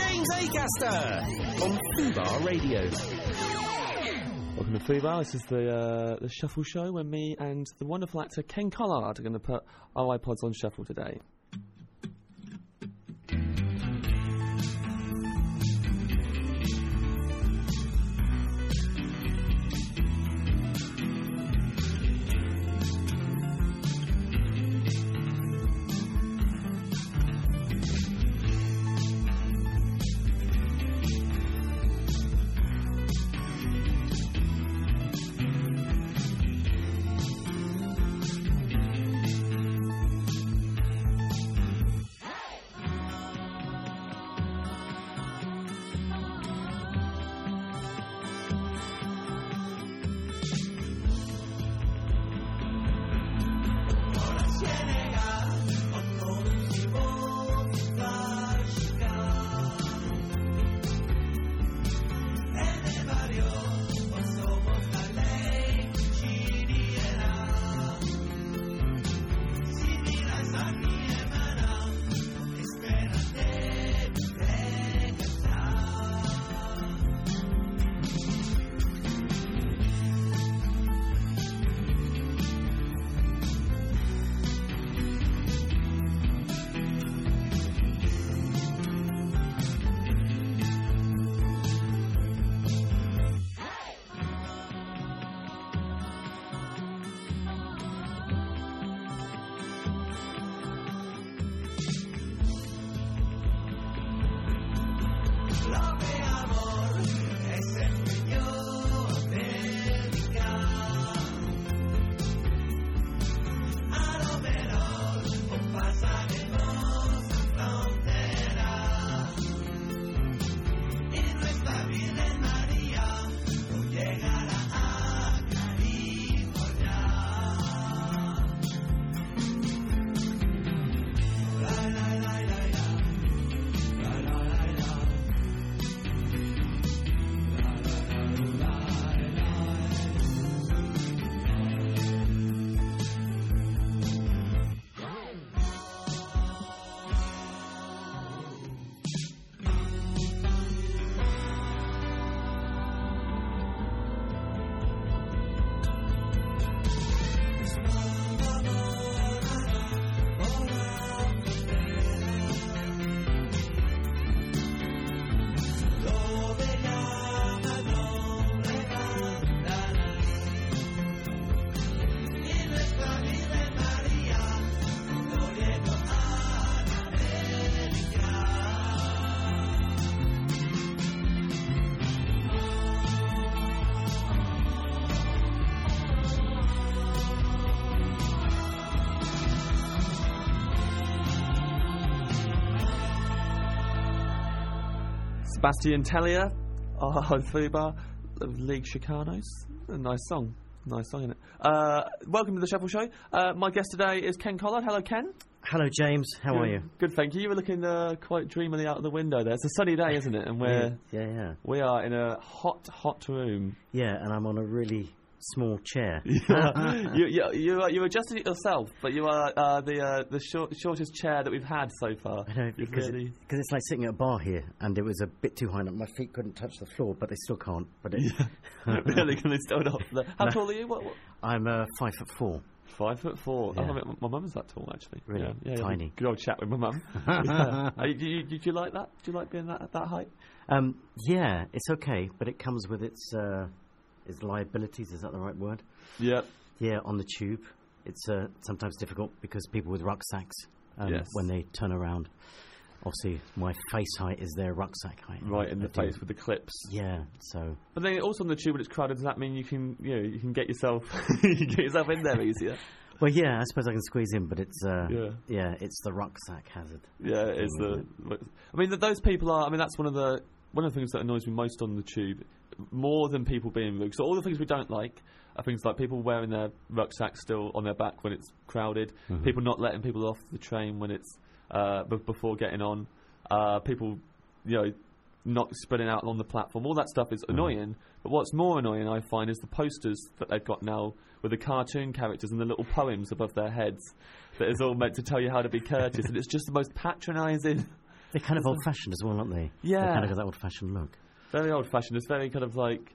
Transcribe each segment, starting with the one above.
James Acaster on Fubar Radio. Welcome to Fubar. This is the uh, the Shuffle Show where me and the wonderful actor Ken Collard are going to put our iPods on shuffle today. Sebastian Tellier on Fubar of League Chicanos. A nice song. Nice song, isn't it? Uh, welcome to the Shuffle Show. Uh, my guest today is Ken Collard. Hello, Ken. Hello, James. How are you? Good, thank you. You were looking uh, quite dreamily out of the window there. It's a sunny day, isn't it? And we're Yeah, yeah, we are in a hot, hot room. yeah. And I'm on a really small chair. you, you, you, you adjusted it yourself, but you are uh, the uh, the short, shortest chair that we've had so far. I know because really- it, 'cause it's like sitting at a bar here, and it was a bit too high. up. My feet couldn't touch the floor, but they still can't. But it, really, can they still not? How No. tall are you? What, what? I'm uh, five foot four. Five foot four. Oh, I mean, my mum's that tall, actually. Really? Yeah, yeah, yeah. Tiny. Good old chat with my mum. yeah. Do, you, do you like that? Do you like being that that height? Um, yeah, it's okay, but it comes with its uh, its liabilities. Is that the right word? Yeah. Yeah, on the tube, it's uh, sometimes difficult because people with rucksacks, um, Yes. when they turn around, obviously my face height is their rucksack height. Right in I the do- face with the clips. Yeah, so But then also on the tube when it's crowded, does that mean you can you know you can get yourself you can get yourself in there easier? well, yeah, I suppose I can squeeze in, but it's uh, Yeah. yeah, it's the rucksack hazard. Yeah, it's the. I mean, those people are. I mean, that's one of the one of the things that annoys me most on the tube, more than people being rude. So all the things we don't like are things like people wearing their rucksacks still on their back when it's crowded, people not letting people off the train when it's uh, b- before getting on, uh, people, you know. Not spreading out on the platform, all that stuff is annoying. But what's more annoying, I find, is the posters that they've got now with the cartoon characters and the little poems above their heads that is all meant to tell you how to be courteous, and it's just the most patronising They're kind of old-fashioned as well, aren't they? Yeah. They kind of got that old-fashioned look. Very old fashioned. It's very kind of like,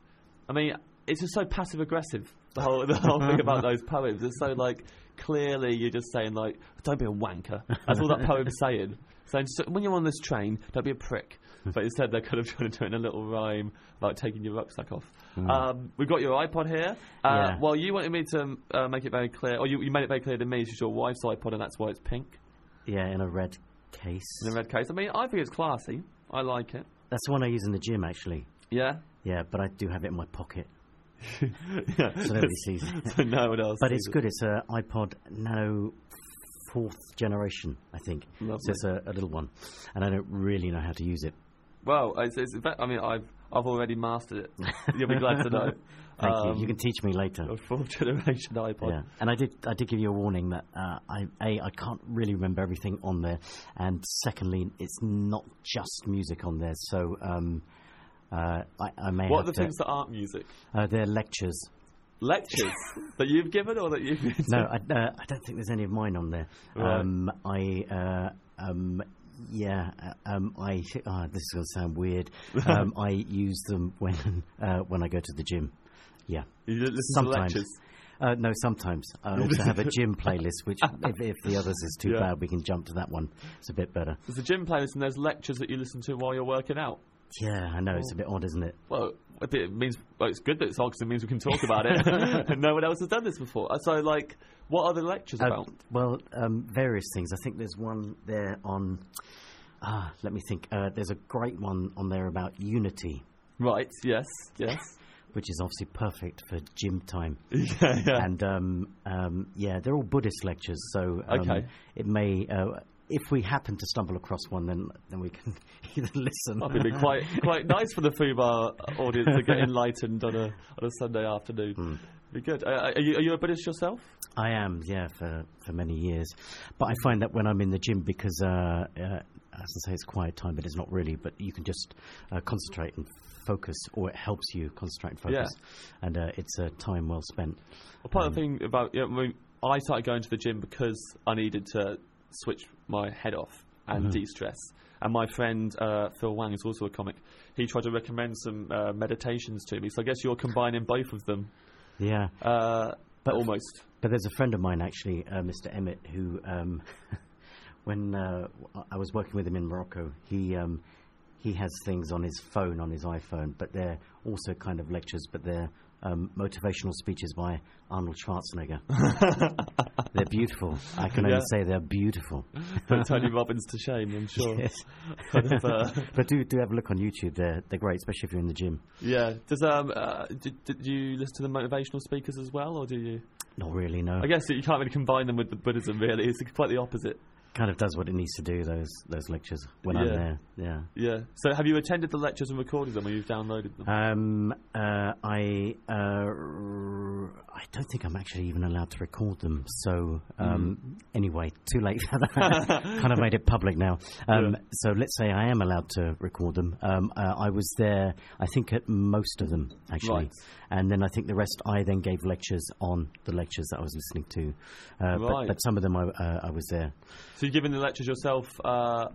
I mean, it's just so passive aggressive. The whole the whole thing about those poems. It's so like clearly you're just saying like, don't be a wanker. That's all that poem's saying. Saying just, when you're on this train, don't be a prick. But instead, they're kind of trying to do it in a little rhyme about taking your rucksack off. Um, we've got your iPod here. Uh, Yeah. Well, you wanted me to uh, make it very clear, or you, you made it very clear to me, it's your wife's iPod, and that's why it's pink Yeah, in a red case. in a red case. I mean, I think it's classy. I like it. That's the one I use in the gym, actually. Yeah. Yeah, but I do have it in my pocket, yeah. so nobody sees it. so no one else. But it's it. good. It's a iPod Nano fourth generation, I think. Lovely. So it's a, a little one, and I don't really know how to use it. Well, it's, it's, I mean, I've I've already mastered it. You'll be glad to know. Thank Um, you. You can teach me later. A fourth generation iPod. Yeah, and I did. I did give you a warning that uh, I a I can't really remember everything on there, and secondly, it's not just music on there. So um, uh, I, I may What are the to. things that aren't music? Uh, they're lectures. Lectures that you've given or that you've to? No, I, uh, I don't think there's any of mine on there. Right. Um, I. Uh, um, yeah, uh, um, I. Oh, this is going to sound weird. Um, I use them when uh, when I go to the gym. Yeah. You listen Sometimes. to lectures. Uh, no, sometimes. I also have a gym playlist, which, if, if the others is too Yeah. bad, we can jump to that one. It's a bit better. There's a gym playlist and there's lectures that you listen to while you're working out. Yeah, I know. It's a bit odd, isn't it? Well, it means well, it's good that it's on 'cause it means we can talk about it. and no one else has done this before. Uh, So, like, what are the lectures Uh, about? well, um, various things. I think there's one there on. Ah, let me think. Uh, there's a great one on there about unity, Right. Yes. Yes. Which is obviously perfect for gym time. yeah. Yeah. And um, um, yeah, they're all Buddhist lectures, so um, Okay. it may. Uh, if we happen to stumble across one, then then we can either listen. That'd be quite quite nice for the Fubar audience to get enlightened on a on a Sunday afternoon. Hmm. Be good. Uh, are you are you a Buddhist yourself? I am, yeah, for, for many years. But I find that when I'm in the gym, because uh, uh, as I say, it's quiet time, but it's not really. But you can just uh, concentrate and focus, or it helps you concentrate and focus, and uh, it's a time well spent. Well, part of the thing about yeah, I, mean, I started going to the gym because I needed to switch my head off and de-stress. And my friend uh, Phil Wang is also a comic. He tried to recommend some uh, meditations to me. So I guess you're combining both of them, Yeah, uh, But- almost. but there's a friend of mine actually, uh, Mr. Emmett, who um, when uh, I was working with him in Morocco, he. Um, he has things on his phone, on his iPhone, but they're also kind of lectures, but they're um, motivational speeches by Arnold Schwarzenegger. they're beautiful. I can only Yeah. say they're beautiful. Put Tony Robbins to shame, I'm sure. Yes. Uh, but do do have a look on YouTube. They're they're great, especially if you're in the gym. yeah. Does um uh, did, did you listen to the motivational speakers as well, or do you? Not really, no. I guess you can't really combine them with the Buddhism. Really, it's quite the opposite. Kind of does what it needs to do. Those those lectures when I'm there. Yeah. Yeah. So have you attended the lectures and recorded them, or you've downloaded them? Um, uh, I uh, I don't think I'm actually even allowed to record them. So um, anyway, too late for that. kind of made it public now. Um, Yeah. So let's say I am allowed to record them. Um, uh, I was there, I think, at most of them actually, Right. And then I think the rest I then gave lectures on the lectures that I was listening to. Uh, but, Right. but some of them I, uh, I was there. So you've given the lectures yourself uh,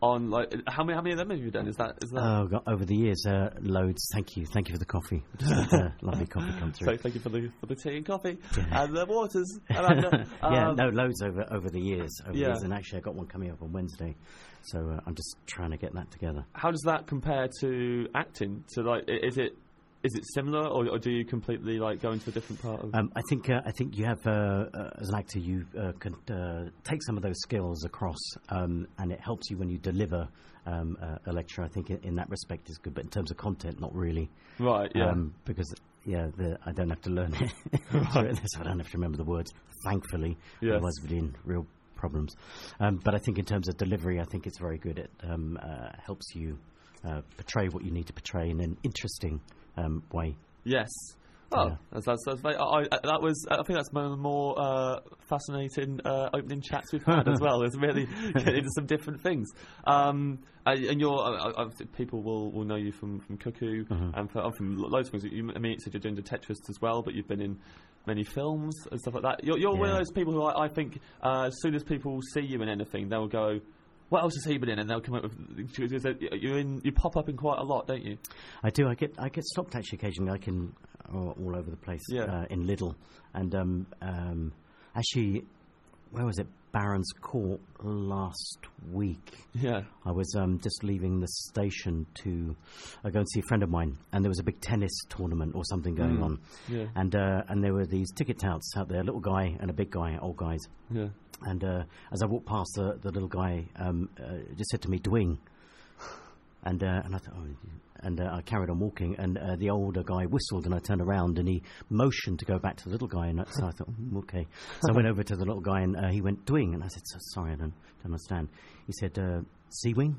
on like how many how many of them have you done? Is that is that? Oh, God, over the years, uh, loads. Thank you, thank you for the coffee. Had a lovely coffee come through. so thank you for the for the tea and coffee and the waters. Amanda. yeah, Um, no, loads over over the years. Over Yeah. the years, and actually, I got one coming up on Wednesday, so uh, I'm just trying to get that together. How does that compare to acting? So like, is it is it similar, or, or do you completely like go into a different part of? Um, I think uh, I think you have uh, uh, as an actor, you uh, can uh, take some of those skills across, um, and it helps you when you deliver um, a lecture. I think in, in that respect is good, but in terms of content, not really. right. Yeah. Um, because yeah, the, I don't have to learn it. so I don't have to remember the words. Thankfully, Yes. otherwise we'd be in real problems. Um, but I think in terms of delivery, I think it's very good. It um, uh, helps you uh, portray what you need to portray in an interesting um, way. Yes. Oh, Yeah. that's, that's, that's very, I, I, that was. I think that's one of the more uh, fascinating uh, opening chats we've had as well. It's really getting into some different things. Um, and you're, uh, people will, will know you from, from Cuckoo and for, oh, from loads of things. You, I mean, said you're doing Tetris as well, but you've been in many films and stuff like that. You're, you're one of those people who I, I think uh, as soon as people see you in anything, they'll go, what else has he been in? And they'll come up with you're in. You pop up in quite a lot, don't you? I do. I get I get stopped actually occasionally. I can all, all over the place. Yeah. Uh, in Lidl, and um, um, actually, where was it? Barons Court last week. Yeah. I was um, just leaving the station to uh, go and see a friend of mine, and there was a big tennis tournament or something going Mm. on, Yeah. and uh, and there were these ticket touts out there, a little guy and a big guy, old guys, Yeah. and uh, as I walked past, the, the little guy um, uh, just said to me, "Dwing," and uh, and I thought, oh, and uh, I carried on walking, and uh, the older guy whistled, and I turned around, and he motioned to go back to the little guy, and I- so I thought, mm, okay. So I went over to the little guy, and uh, he went "Dwing," and I said, so, "Sorry, I don't, don't understand." He said, uh, "Sea wing,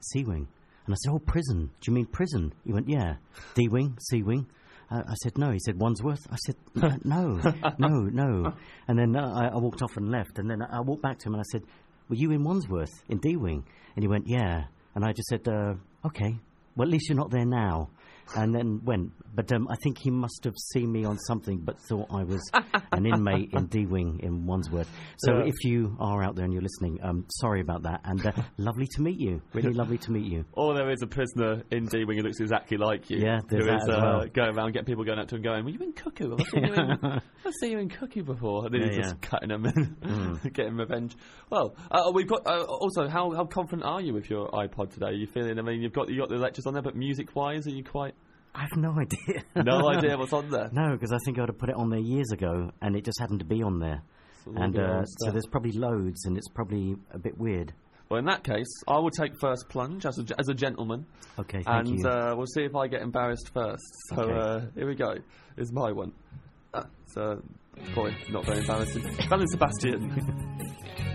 sea wing," and I said, "Oh, prison. Do you mean prison?" He went, "Yeah, D wing, sea wing." Uh, I said, no. He said, Wandsworth? I said, no, no, no. And then uh, I, I walked off and left. And then I, I walked back to him and I said, were you in Wandsworth, in D-Wing? And he went, yeah. And I just said, uh, okay. Well, at least you're not there now. And then went. But um, I think he must have seen me on something but thought I was an inmate in D-Wing in Wandsworth. So Yeah. if you are out there and you're listening, um, sorry about that. And uh, lovely to meet you. Really lovely to meet you. Or there is a prisoner in D Wing who looks exactly like you. Yeah, there's who that is as uh, well. going around, getting people going up to him, going, "Were you in Cuckoo? I've seen you in, I've seen you in Cuckoo before." And then Yeah, he's just yeah. Mm. cutting them and getting revenge. Well, uh, we've got uh, also how how confident are you with your iPod today? Are you feeling? I mean, you've got you got the lectures on there, but music wise, are you quite I have no idea. no idea what's on there? No, because I think I would have put it on there years ago, and it just happened to be on there. So And uh, so there's probably loads, and it's probably a bit weird. Well, in that case, I will take first plunge as a, as a gentleman, Okay, thank and you. uh, we'll see if I get embarrassed first. So Okay. uh, here we go. It's my one. Uh, so, boy, not very embarrassing. Alan Sebastian.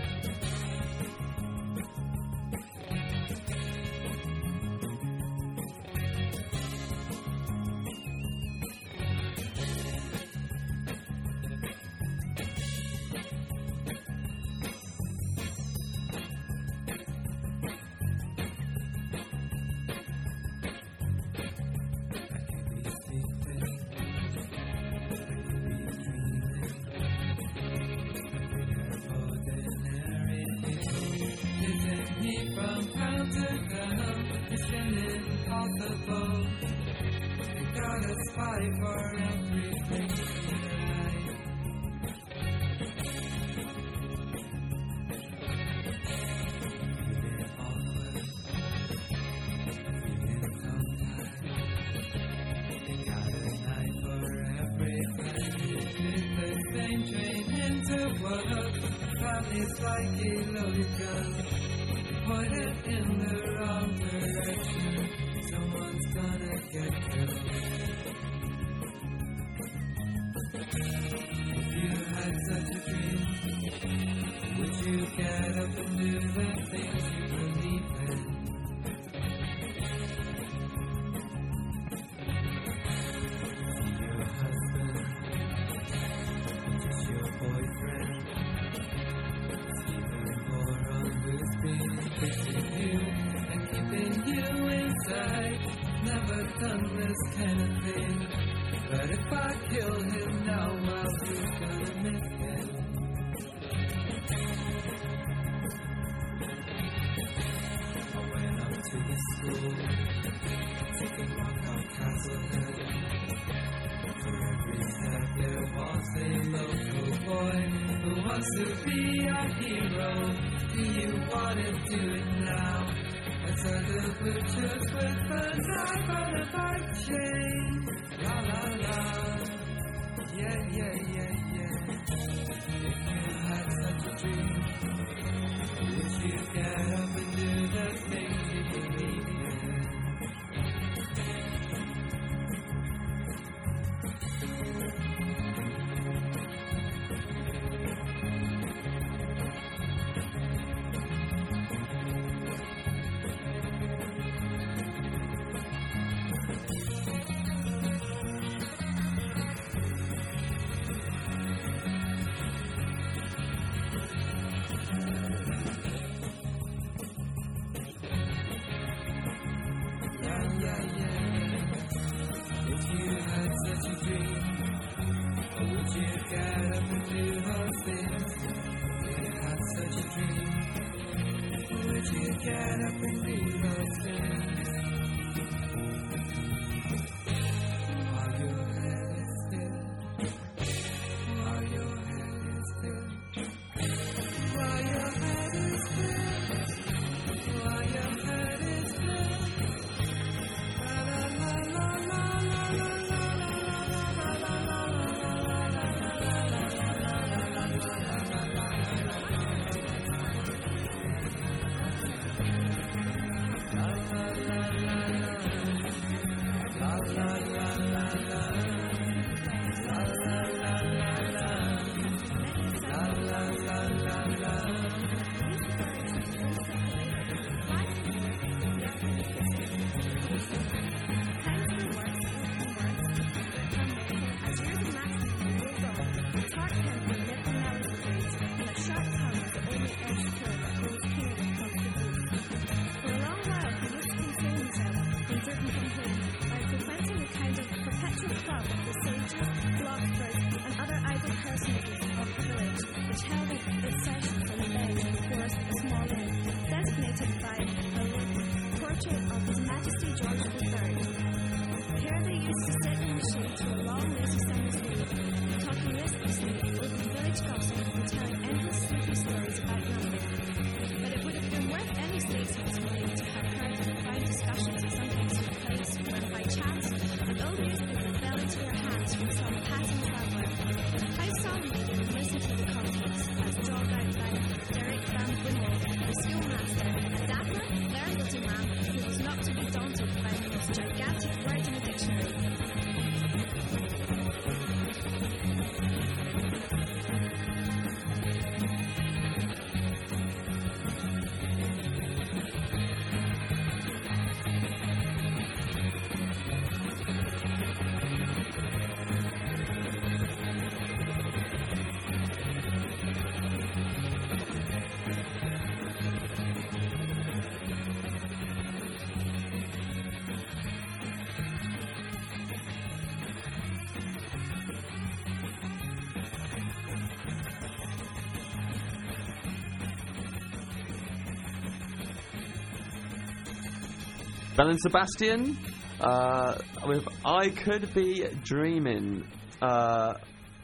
Ben then Sebastian uh, with I Could Be Dreaming. Uh,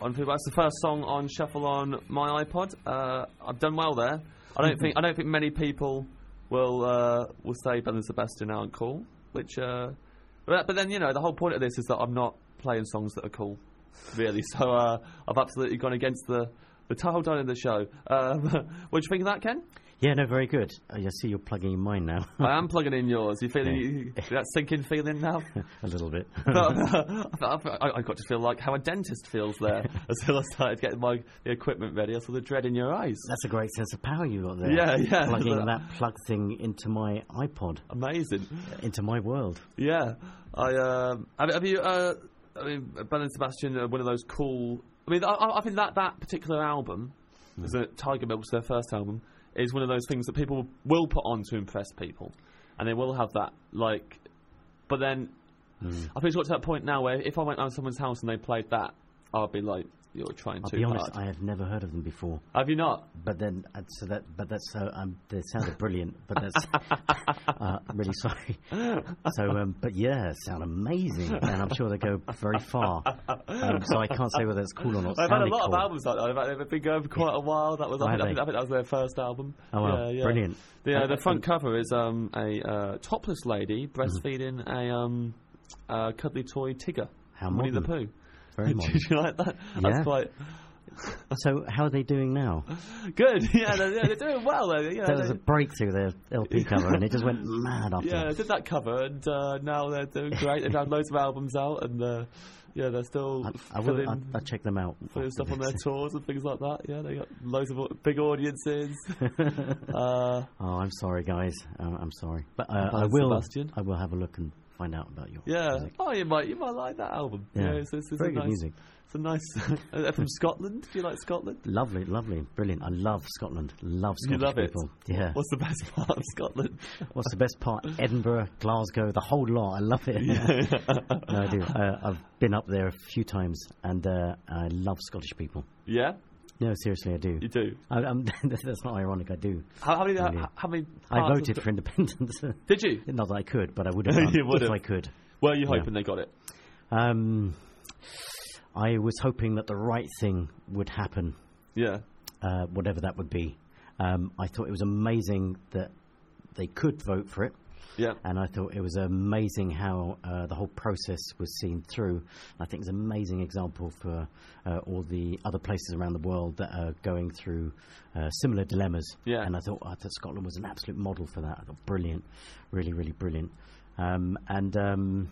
on That's the first song on Shuffle on my iPod. Uh, I've done well there. I don't think I don't think many people will uh, will say Ben and Sebastian aren't cool. Which, uh, but, but then you know the whole point of this is that I'm not playing songs that are cool, really. So uh, I've absolutely gone against the the whole tone of the show. Um, what do you think of that, Ken? Yeah, no, very good. I see you're plugging in mine now. I am plugging in yours. You feeling you, that sinking feeling now? a little bit. I, I, I got to feel like how a dentist feels there until I started getting my the equipment ready. I saw the dread in your eyes. That's a great sense of power you got there. Yeah, yeah. Plugging that plug thing into my iPod, Amazing. into my world. Yeah. I um, have, have you? Uh, I mean, Ben and Sebastian are one of those cool. I mean, I, I think that that particular album, is it Tigermilk's their first album, is one of those things that people will put on to impress people, and they will have that like. But then, I think it's got to that point now where if I went around someone's house and they played that, I'd be like, "You're trying to. I'll too be honest, hard." I have never heard of them before. Have you not? But then, uh, so that, but that's so. Um, they sounded brilliant. But that's, uh, I'm really sorry. So, um, but yeah, sound amazing, and I'm sure they go very far. Um, so I can't say whether it's cool or not. I've had a lot cool. of albums like that. They've, been going for quite a while. That was, I, think, I, think. I think that was their first album. Oh, wow. yeah, yeah. Brilliant. The, uh, Uh, the front cover is um, a uh, topless lady Mm-hmm. breastfeeding a um, uh, cuddly toy Tigger. How Winnie the modern. Pooh. Very modern. Did you like that? That's quite So, how are they doing now? good. Yeah, they're, yeah, they're doing well. Though. Yeah, There was they, a breakthrough their LP cover, and it just went mad after. yeah, they did that cover, and uh, now they're doing great. They've had loads of albums out, and uh, yeah, they're still I, I will. filling, I'll, I'll check them out. after stuff on their tours and things like that. Yeah, they got loads of big audiences. uh, Oh, I'm sorry, guys. Um, I'm sorry, but uh, I will. Sebastian. I will have a look and find out about your Yeah. music. Oh, you might you might like that album. Yeah. it's, it's, it's Very a good nice, music. It's a nice. From Scotland. Do you like Scotland? Lovely, lovely, brilliant. I love Scotland. Love You Scottish love it? people. Yeah. What's the best part of Scotland? What's the best part? Edinburgh, Glasgow, the whole lot. I love it. no, I do. Uh, I've been up there a few times, and uh, I love Scottish people. yeah. No, seriously, I do. You do. I, I'm, that's not ironic. I do. How, how many? Really? How, how many? I voted for independence. Did you? not that I could, but I would have done if. I could. Were you Yeah. hoping they got it? Um, I was hoping that the right thing would happen, Yeah. uh, whatever that would be. Um, I thought it was amazing that they could vote for it. Yeah. and I thought it was amazing how uh, the whole process was seen through. I think it's an amazing example for uh, all the other places around the world that are going through uh, similar dilemmas. Yeah. And I thought, I thought Scotland was an absolute model for that. I thought brilliant, really, really brilliant. Um, and um,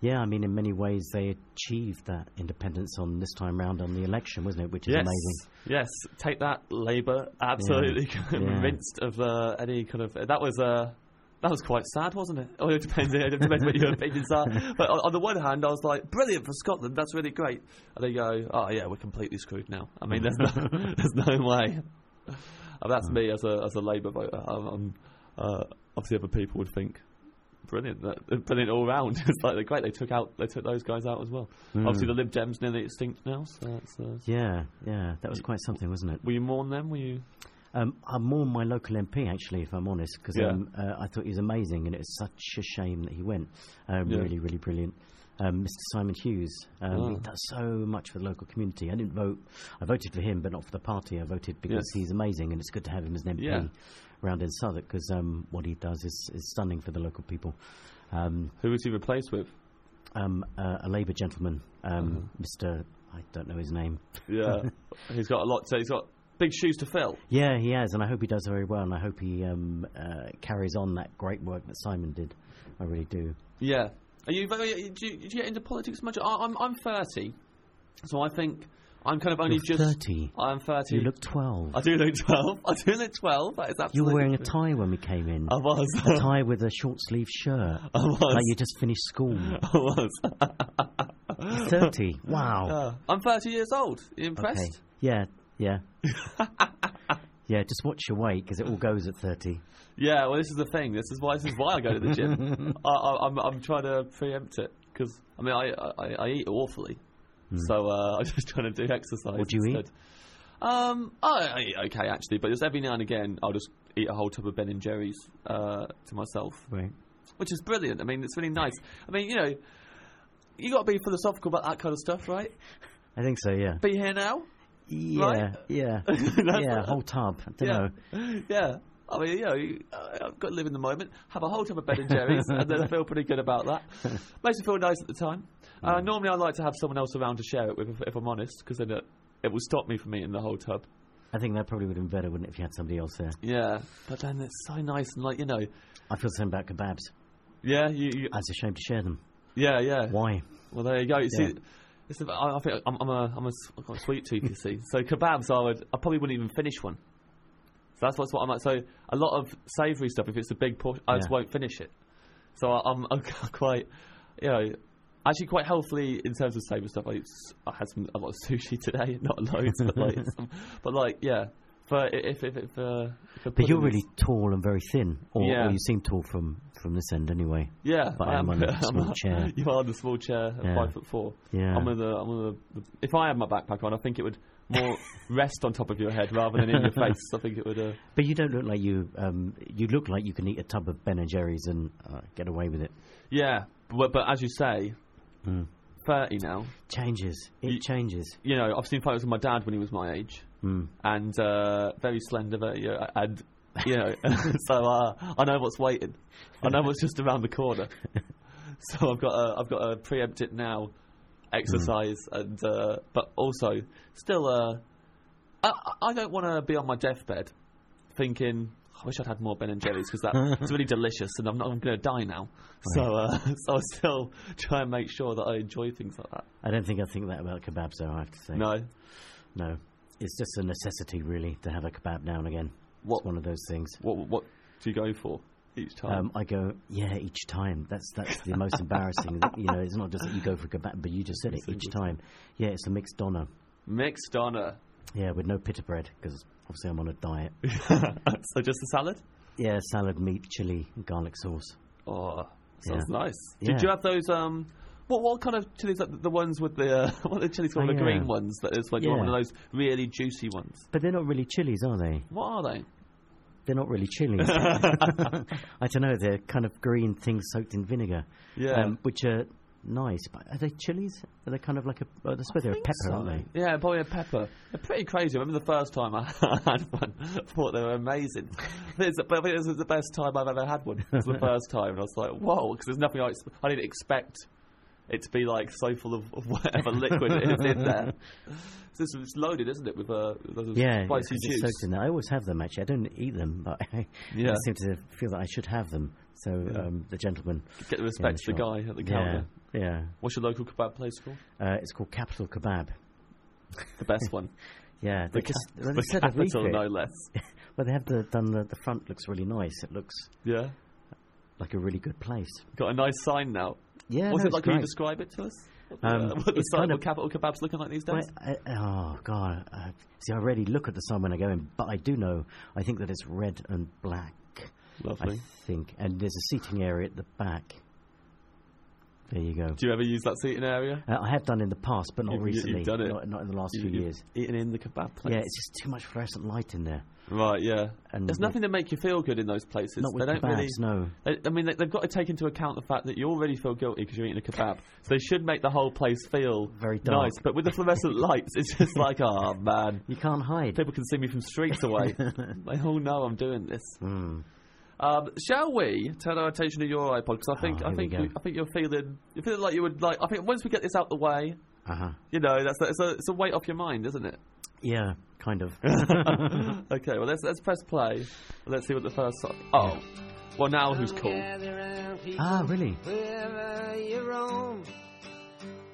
yeah, I mean, in many ways, they achieved that independence on this time round on the election, wasn't it? Which is Yes. amazing. Yes. Take that, Labour. Absolutely Yeah. rinsed of uh, any kind of. That was Uh, that was quite sad, wasn't it? Oh, it depends. It depends what your opinions are. But on, on the one hand, I was like, "Brilliant for Scotland. That's really great." And they go, "Oh yeah, we're completely screwed now." I mean, there's no, there's no way. And that's me as a as a Labour voter. I'm, I'm, uh, obviously, other people would think, "Brilliant, that, brilliant all round." it's like they're great. They took out, they took those guys out as well. Obviously, the Lib Dems nearly extinct now. So that's, uh, Yeah, yeah, that was quite something, wasn't it? were you mourn them? Were you? Um, I'm more my local MP actually, if I'm honest, because Yeah. um, uh, I thought he was amazing, and it's such a shame that he went. Um, Yeah. Really, really brilliant. Um, Mr. Simon Hughes, um, Oh. he does so much for the local community. I didn't vote; I voted for him, but not for the party. I voted because Yes. he's amazing, and it's good to have him as an MP Yeah. around in Southwark because um, what he does is, is stunning for the local people. Um, Who was he replaced with? um, uh, a Labour gentleman, um, Uh-huh. Mr. I don't know his name. Yeah, he's got a lot. To, he's got big shoes to fill. Yeah, he has, and I hope he does very well, and I hope he um, uh, carries on that great work that Simon did. I really do. Yeah. Are you very? Do you, do you get into politics much? I, I'm I'm 30, so I think I'm kind of only You're just. 30. I'm 30. You look 12. I do look 12. I do look 12. That is absolutely. You were wearing a tie when we came in. I was. a tie with a short sleeve shirt. I was. Like you just finished school. I was. 30. Wow. Yeah. I'm 30 years old. You impressed? Okay. Yeah, yeah. yeah, just watch your weight because it all goes at 30. Yeah. Well, this is the thing. This is why. This is why I go to the gym. I, I, I'm I'm trying to preempt it because I mean I, I I eat awfully, so uh, I'm just trying to do exercise. What do you eat? instead. Um, I, I eat okay actually, but just every now and again I'll just eat a whole tub of Ben and Jerry's uh, to myself, Right. which is brilliant. I mean, it's really nice. I mean, you know, you got to be philosophical about that kind of stuff, right? I think so, yeah. Be here now. Yeah, Right? yeah. That's yeah, whole tub. I don't yeah, know. yeah. I mean, you know, you- uh, I've got to live in the moment, have a whole tub of Ben and Jerry's, and then I feel pretty good about that. Makes me feel nice at the time. Uh, normally, I like to have someone else around to share it with, if, if I'm honest, because then it, it will stop me from eating the whole tub. I think that probably would have been better, wouldn't it, if you had somebody else there? Yeah, but then it's so nice and like you know, I feel the same about kebabs. yeah, you, you I was ashamed to share them. yeah, yeah. Why? Well, there you go. You Yeah. see, it's a, I, I think I'm, I'm a I'm a I've got a sweet tooth. You see, so kebabs I would I probably wouldn't even finish one. So that's what's what I'm like. So a lot of savoury stuff, if it's a big portion, I just won't finish it. So I, I'm, I'm quite, you know, actually quite healthily in terms of savoury stuff. I had some a lot of sushi today, not loads, but like, some, but like, yeah. For if if if, uh, if But you're really tall and very thin, or, Yeah. or you seem tall from, from this end anyway. yeah. but I am on a small chair. You are on the small chair, at Yeah. five foot four. Yeah. I'm with a, I'm with a, the, if I had my backpack on, I think it would more rest on top of your head rather than in your face. I think it would. Uh, But you don't look like you. Um, you look like you can eat a tub of Ben and Jerry's and uh, get away with it. yeah, but, but as you say, Mm. thirty now. Changes. It You- changes. You know, I've seen photos of my dad when he was my age, Mm. and uh, very slender, very, uh, and you know, so uh, I know what's waiting. I know what's just around the corner. So I've got to, I've got to preempt it now, exercise, and uh, but also still, uh, I, I don't want to be on my deathbed thinking. I wish I'd had more Ben and Jerry's because that's really delicious, and I'm not. Going to die now. So, uh, so I still try and make sure that I enjoy things like that. I don't think I think that about kebabs, though. I have to say. No, No. It's just a necessity, really, to have a kebab now and again. What- It's one of those things. what what do you go for each time? Um, I go, yeah, each time. That's that's the most embarrassing. you know, it's not just that you go for a kebab, but you just said it each time. Yeah, it's a mixed doner. Mixed doner. Yeah, with no pita bread because obviously I'm on a diet. so just a salad. Yeah, salad, meat, chili, garlic sauce. Oh, sounds Yeah. nice. Yeah. Did you have those? Um, What what kind of chilies? Like the ones with the uh, what are the chilies called? Oh, the yeah. green ones. That is like you want Yeah. one of those really juicy ones. But they're not really chilies, are they? What are they? They're not really chilies. I don't know. They're kind of green things soaked in vinegar, Yeah. um, which are nice. But are they chilies? Are they kind of like a? I suppose they're a pepper, aren't they? Yeah, probably a pepper. They're pretty crazy. I remember the first time I had one. I thought they were amazing. But it's- but I think this was the best time I've ever had one. It was the first time, and I was like, whoa, because there's nothing I, I didn't expect it to be like so full of, of whatever liquid it is in there. So it's, it's loaded, isn't it, with uh, those Yeah, spicy it's juice? soaked in there. I always have them actually. I don't eat them, but I, Yeah. I seem to feel that I should have them. So Yeah. um, the gentleman, Get the respect to the guy at the counter. yeah, What's your local kebab place called? uh, it's called Capital Kebab. The best one. Yeah, The, ca- the said capital, no less. Well, they have the, done the the front looks really nice. It looks Yeah. like a really good place. Got a nice sign now. Yeah, What's no, it like? Can you describe it to us? What the, Um, uh, what the it's sign kind of capital kebabs looking like these days? Well, I, oh god! Uh, see, I already look at the sign when I go in, but I do know. I think that it's red and black. Lovely. I think, and there's a seating area at the back. There you go. Do you ever use that seating area? Uh, I have done in the past, but not You've- you- recently. you've done it. Not, not in the last You- few years. Eating in the kebab place. Yeah, it's just too much fluorescent light in there. Right. Yeah. And There's nothing to make you feel good in those places. Not with they don't kebabs, really. no. They, I mean, they, they've got to take into account the fact that you already feel guilty because you're eating a kebab. so they should make the whole place feel Very dark. nice. But with the fluorescent lights, it's just like, oh man, You can't hide. people can see me from streets away. they all know I'm doing this. Mm. Um, shall we turn our attention to your iPod? Because I think Oh, I think you, I think you're feeling you're feeling like you would like. I think once we get this out the way, Uh huh. you know, that's it's a, it's a weight off your mind, isn't it? Yeah, kind of. okay, well let's let's press play. Let's see what the first song. Oh, well now who's cool? Gather round, people, ah, really? Wherever you roam,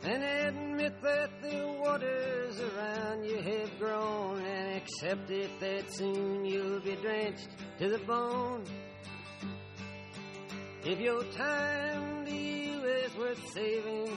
and admit that the waters around you have grown, and accept it that soon you'll be drenched to the bone. If your time to you is worth saving,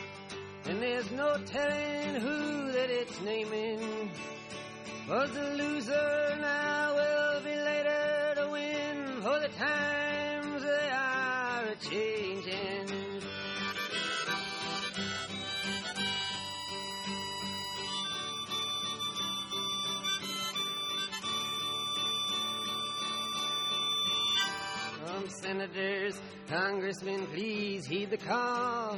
And there's no telling who that it's naming. Was the loser now will be later to win. For the times they are a changing. Some senators, congressmen, please heed the call.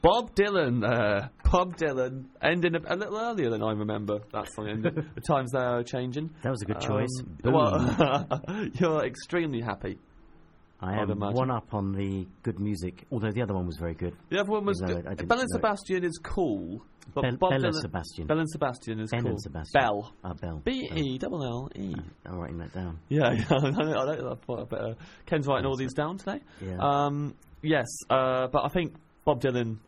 Bob Dylan, uh, Bob Dylan, ending a, a little earlier than I remember. That song ended. the times they are changing. That was a good choice. Um, Boom. well, you're extremely happy. I I'd am imagine. one up on the good music, although the other one was very good. The other one was No, I didn't Belle and. Sebastian is cool, but Belle, Bob Bella Dylan, Sebastian. Belle and Sebastian is Ben cool. and Sebastian. Belle. Ah, Belle. B E double L E. I'm writing that down. Yeah, yeah. I know. I know I thought I better. Ken's writing all these down today. Yeah. Um, yes, uh, but I think Bob Dylan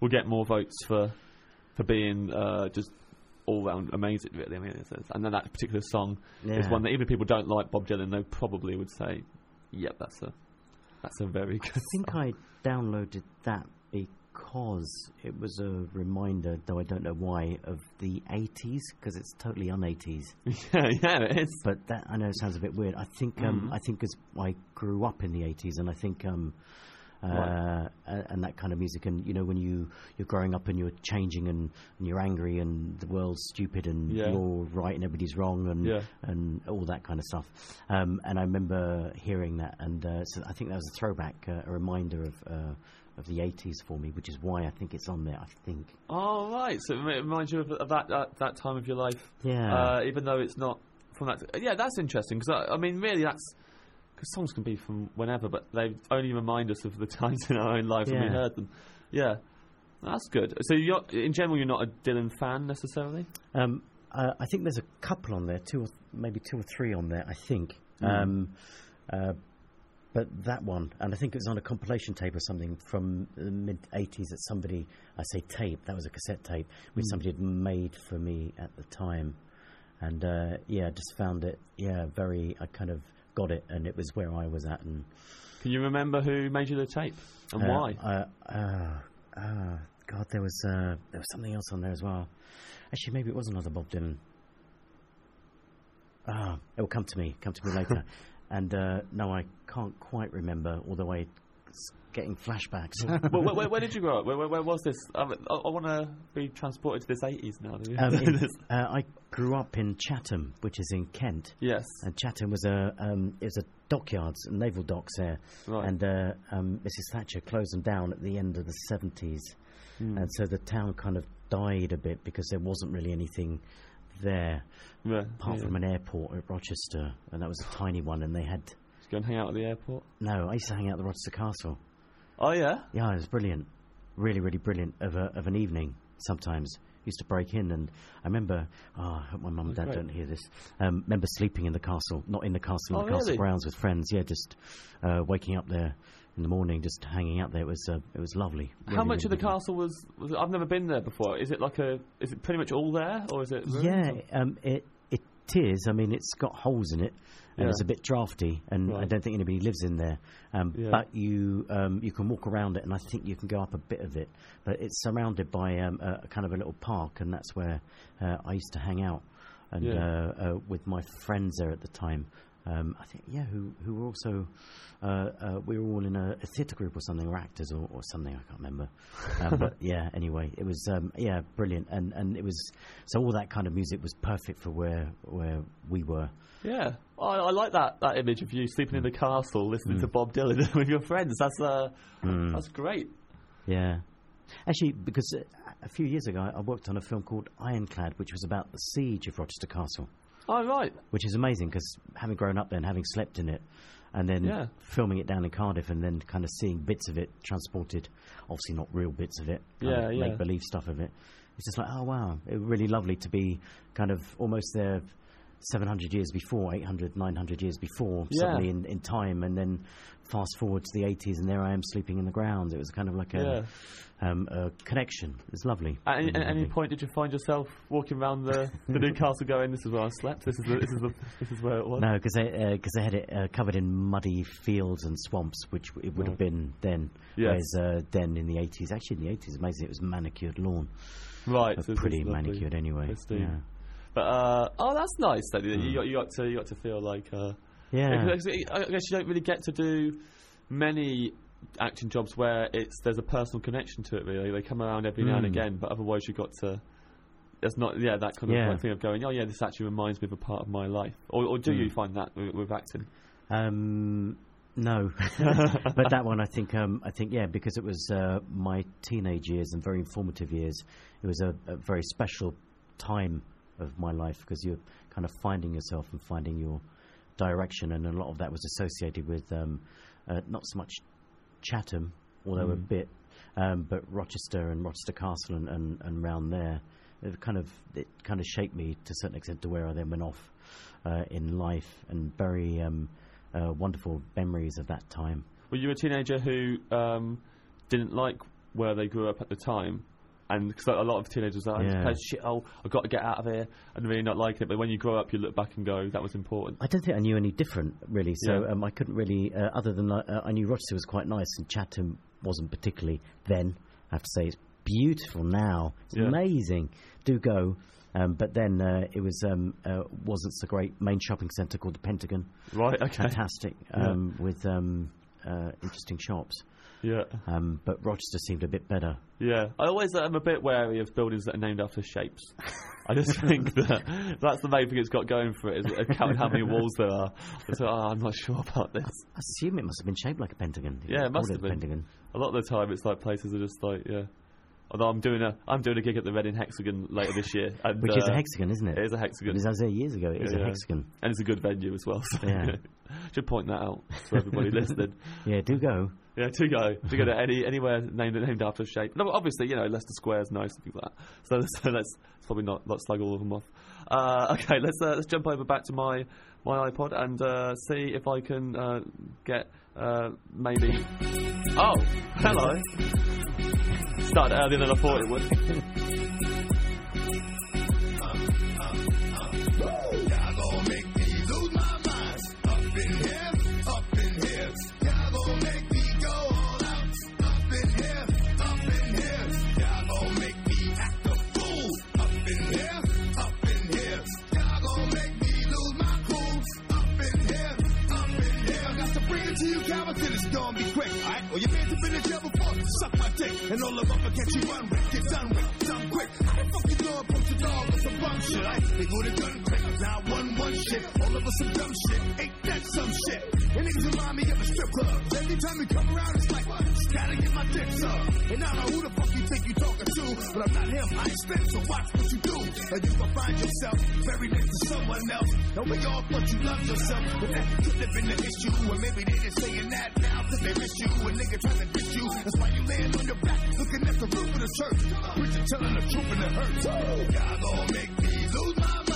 will get more votes for for being uh, just all round amazing. Really, I mean, it's, it's- and then that particular song is one that even if people don't like Bob Dylan, they probably would say, "Yep, that's a that's a very good." I think I downloaded that because it was a reminder, though I don't know why, of the 80s, because it's totally un 80s. yeah, yeah, it is. But that I know sounds a bit weird. I think um, Mhm. I think 'cause I grew up in the 80s, and I think um, uh, Right. a- and that kind of music, and you know when you you're growing up and you're changing and, and you're angry and the world's stupid and Yeah. you're right and everybody's wrong and Yeah. and all that kind of stuff. Um, and I remember hearing that, and uh, so I think that was a throwback, uh, a reminder of. Uh, of the 80s for me, which is why I think it's on there. I think, Oh right, so it reminds you of, of that, that that time of your life. yeah, uh, even though it's not from that. Yeah, that's interesting because I, I mean, really, that's because songs can be from whenever, but they only remind us of the times in our own life when we heard them. Yeah, that's good. So, you're, in general, you're not a Dylan fan necessarily. Um, uh, I think there's a couple on there, two or th- maybe two or three on there. I think, Mm. um, uh, but that one, and I think it was on a compilation tape or something from the mid '80s that somebody, I say tape, that was a cassette tape, which Mm. somebody had made for me at the time, and uh, yeah, just found it, yeah, very. I kind of got it, and it was where I was at, and Can you remember who made you the tape and uh, why? Uh, uh, uh, God, there was uh, there was something else on there as well. Actually, maybe it was another Bob Dylan. Ah, it will come to me. Come to me later. and uh, no, I can't quite remember. Although I getting flashbacks. where, where, where, where did you grow up? Where, where, was this? I, I, want to be transported to this 80s now. um, in- uh, I grew up in Chatham, which is in Kent. yes, And Chatham was a um, it was a dockyards, naval docks there, right. and uh, um, Mrs Thatcher closed them down at the end of the seventies, Hmm. and so the town kind of died a bit because there wasn't really anything there yeah, apart yeah. from an airport at Rochester, and that was a tiny one. And they had Just go and hang out at the airport. no. I used to hang out at the Rochester Castle. Oh yeah. Yeah, it was brilliant, really, really brilliant of a, of an evening. Sometimes used to break in, and I remember. Oh, I hope my mum and dad great. don't hear this. Um, remember sleeping in the castle, not in the castle, in Oh, the castle really? grounds with friends. Yeah, just uh, waking up there in the morning, just hanging out there. It was uh, it was lovely. How Really, much of the lovely. castle was, was? I've never been there before. Is it like a? Is it pretty much all there, or is it? Yeah, um, it it is. I mean, it's got holes in it, and Yeah. it's a bit drafty, and I don't think anybody lives in there. Um, Yeah. But you um, you can walk around it, and I think you can go up a bit of it. But it's surrounded by um, a, a kind of a little park, and that's where uh, I used to hang out, and Yeah. uh, uh, with my friends there at the time. Um, I think yeah, who who were also uh, uh, we were all in a, a theatre group or something, or actors or, or something. I can't remember. Um, but yeah, anyway, it was um, yeah brilliant, and and it was so all that kind of music was perfect for where where we were. Yeah, I, I like that that image of you sleeping in the castle, listening to Bob Dylan with your friends. That's uh, Mm. that's great. Yeah, actually, because uh, a few years ago I worked on a film called Ironclad, which was about the siege of Rochester Castle, Oh right, which is amazing because having grown up there and having slept in it. And then Yeah. filming it down in Cardiff, and then kind of seeing bits of it transported, obviously not real bits of it, Yeah, yeah. make believe stuff of it. It's just like, oh wow, it was really lovely to be kind of almost there 700 years before, 800, 900 years before, Yeah. suddenly in, in time, and then fast forward to the 80s, and there I am sleeping in the ground. It was kind of like a, um, a connection. It was lovely. At any, at any point, did you find yourself walking around the, the new castle, going, "This is where I slept. This is the, this is the, this is where it was." No, because they, uh 'cause they had it uh, covered in muddy fields and swamps, which it would have been then. Yes. Whereas uh, then in the 80s, actually in the 80s, amazing, it was manicured lawn. Right, so pretty lovely. manicured anyway. Yeah. But uh, oh, that's nice. That you got you got to you got to feel like. Uh, Yeah. I guess you don't really get to do many acting jobs where it's there's a personal connection to it. Really, they come around every now and Mm. again, but otherwise you got to. That's not, yeah, that kind of Yeah. like thing of going. Oh, yeah, this actually reminds me of a part of my life. Or, or do you Mm. find that with, with acting? Um, No, but that one I think um, I think yeah because it was uh, my teenage years and very informative years. It was a, a very special time of my life because you're kind of finding yourself and finding your direction, and a lot of that was associated with um, uh, not so much Chatham, although a bit, um, but Rochester and Rochester Castle and, and, and round there. It kind of it kind of shaped me to a certain extent to where I then went off uh, in life, and very um, uh, wonderful memories of that time. Were you a teenager who um, didn't like where they grew up at the time? And because a lot of teenagers are, Yeah. yeah. shit, oh, I've got to get out of here, and really not liking it. But when you grow up, you look back and go, that was important. I don't think I knew any different, really. So Yeah. um, I couldn't really, uh, other than uh, I knew Rochester was quite nice, and Chatham wasn't particularly then. I have to say, it's beautiful now. It's Yeah. amazing. Do go. Um, but then uh, it was um, uh, wasn't so great. Main shopping centre called the Pentagon, Right? Okay. fantastic, Yeah. um, with um, uh, interesting shops. Yeah. Um, but Rochester seemed a bit better. Yeah, I always am a bit wary of buildings that are named after shapes. I just think that that's the main thing it's got going for it is uh, counting how many walls there are. Like, oh, I'm not sure about this. I assume it must have been shaped like a pentagon. Yeah, it must have been. Pentagon. A lot of the time, it's like places are just like, yeah. Although I'm doing a, I'm doing a gig at the Reading Hexagon later this year, and, Which is a uh, hexagon, isn't it? It is a hexagon, was, I was there years ago. It is Yeah, a yeah. hexagon. and it's a good venue as well. So Yeah. should point that out to everybody listening. Yeah, do go. Yeah, to go to go to any anywhere named named after a shape. No, obviously, you know, Leicester Square is nice and things like that. So, so let's, let's probably not not slag all of them off. Uh, okay, let's uh, let's jump over back to my my iPod and uh, see if I can uh, get uh, maybe. Oh, hello. Started earlier than I thought it would. dick, and all of them catch you run with, get done with, done quick. How the fuck you know approach a dog with some bum shit? I they go to gun quick, now one one shit, all of us some dumb shit, ain't that some shit? And niggas remind me of a strip club. Every time you come around, it's like, gotta get my dick sucked. And I don't know who the fuck you think you talking to, but I'm not him, I ain't spit, so watch what you do. Or you gon' find yourself buried next to someone else. And we all thought you loved yourself, but that could have been the issue. Or maybe they just saying that now cause they miss you. A nigga trying to diss you. That's why you laying on your back, looking at the roof of the church. Preacher telling the truth and it hurts. Y'all gon' make me lose my mind.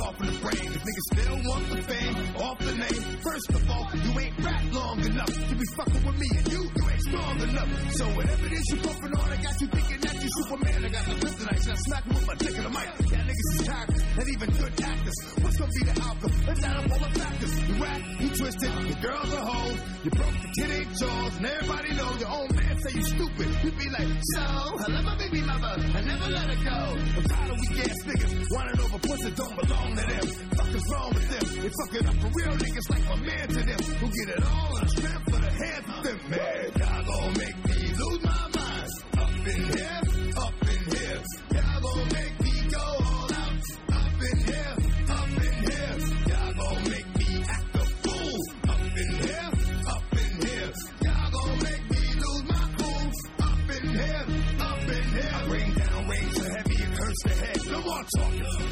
Off the chain, leave niggas the still want the fame, off the name. First of all, you ain't rap long enough to be fucking with me, and you, you ain't strong enough. So whatever it is you puffin' on, I got you thinking that you Superman. I got the kryptonite, and I smack with my dick in the mic. That niggas is hackers, and even good actors. What's gonna be the outcome? Let's add up all the factors. You rap, you twisted, your girl's a hoe. You broke the teenage jaws, and everybody know your own man say you stupid. You be like, so, I love my baby mother, I never let her go. I'm tired of weak ass niggas, wanting over pussy don't belong to them. Fuck is wrong with them? They fucking up for real niggas like my man to them. Who get it all and strength for the hands of them. Man, y'all gon' make me lose my mind. Up in here, up in here. Y'all gon' make me go all out. Up in here, up in here. Y'all gon' make me act a fool. Up in here, up in here. Y'all gon' make me lose my cool. Up in here, up in here. I bring down rain so heavy it hurts the head. No more talking.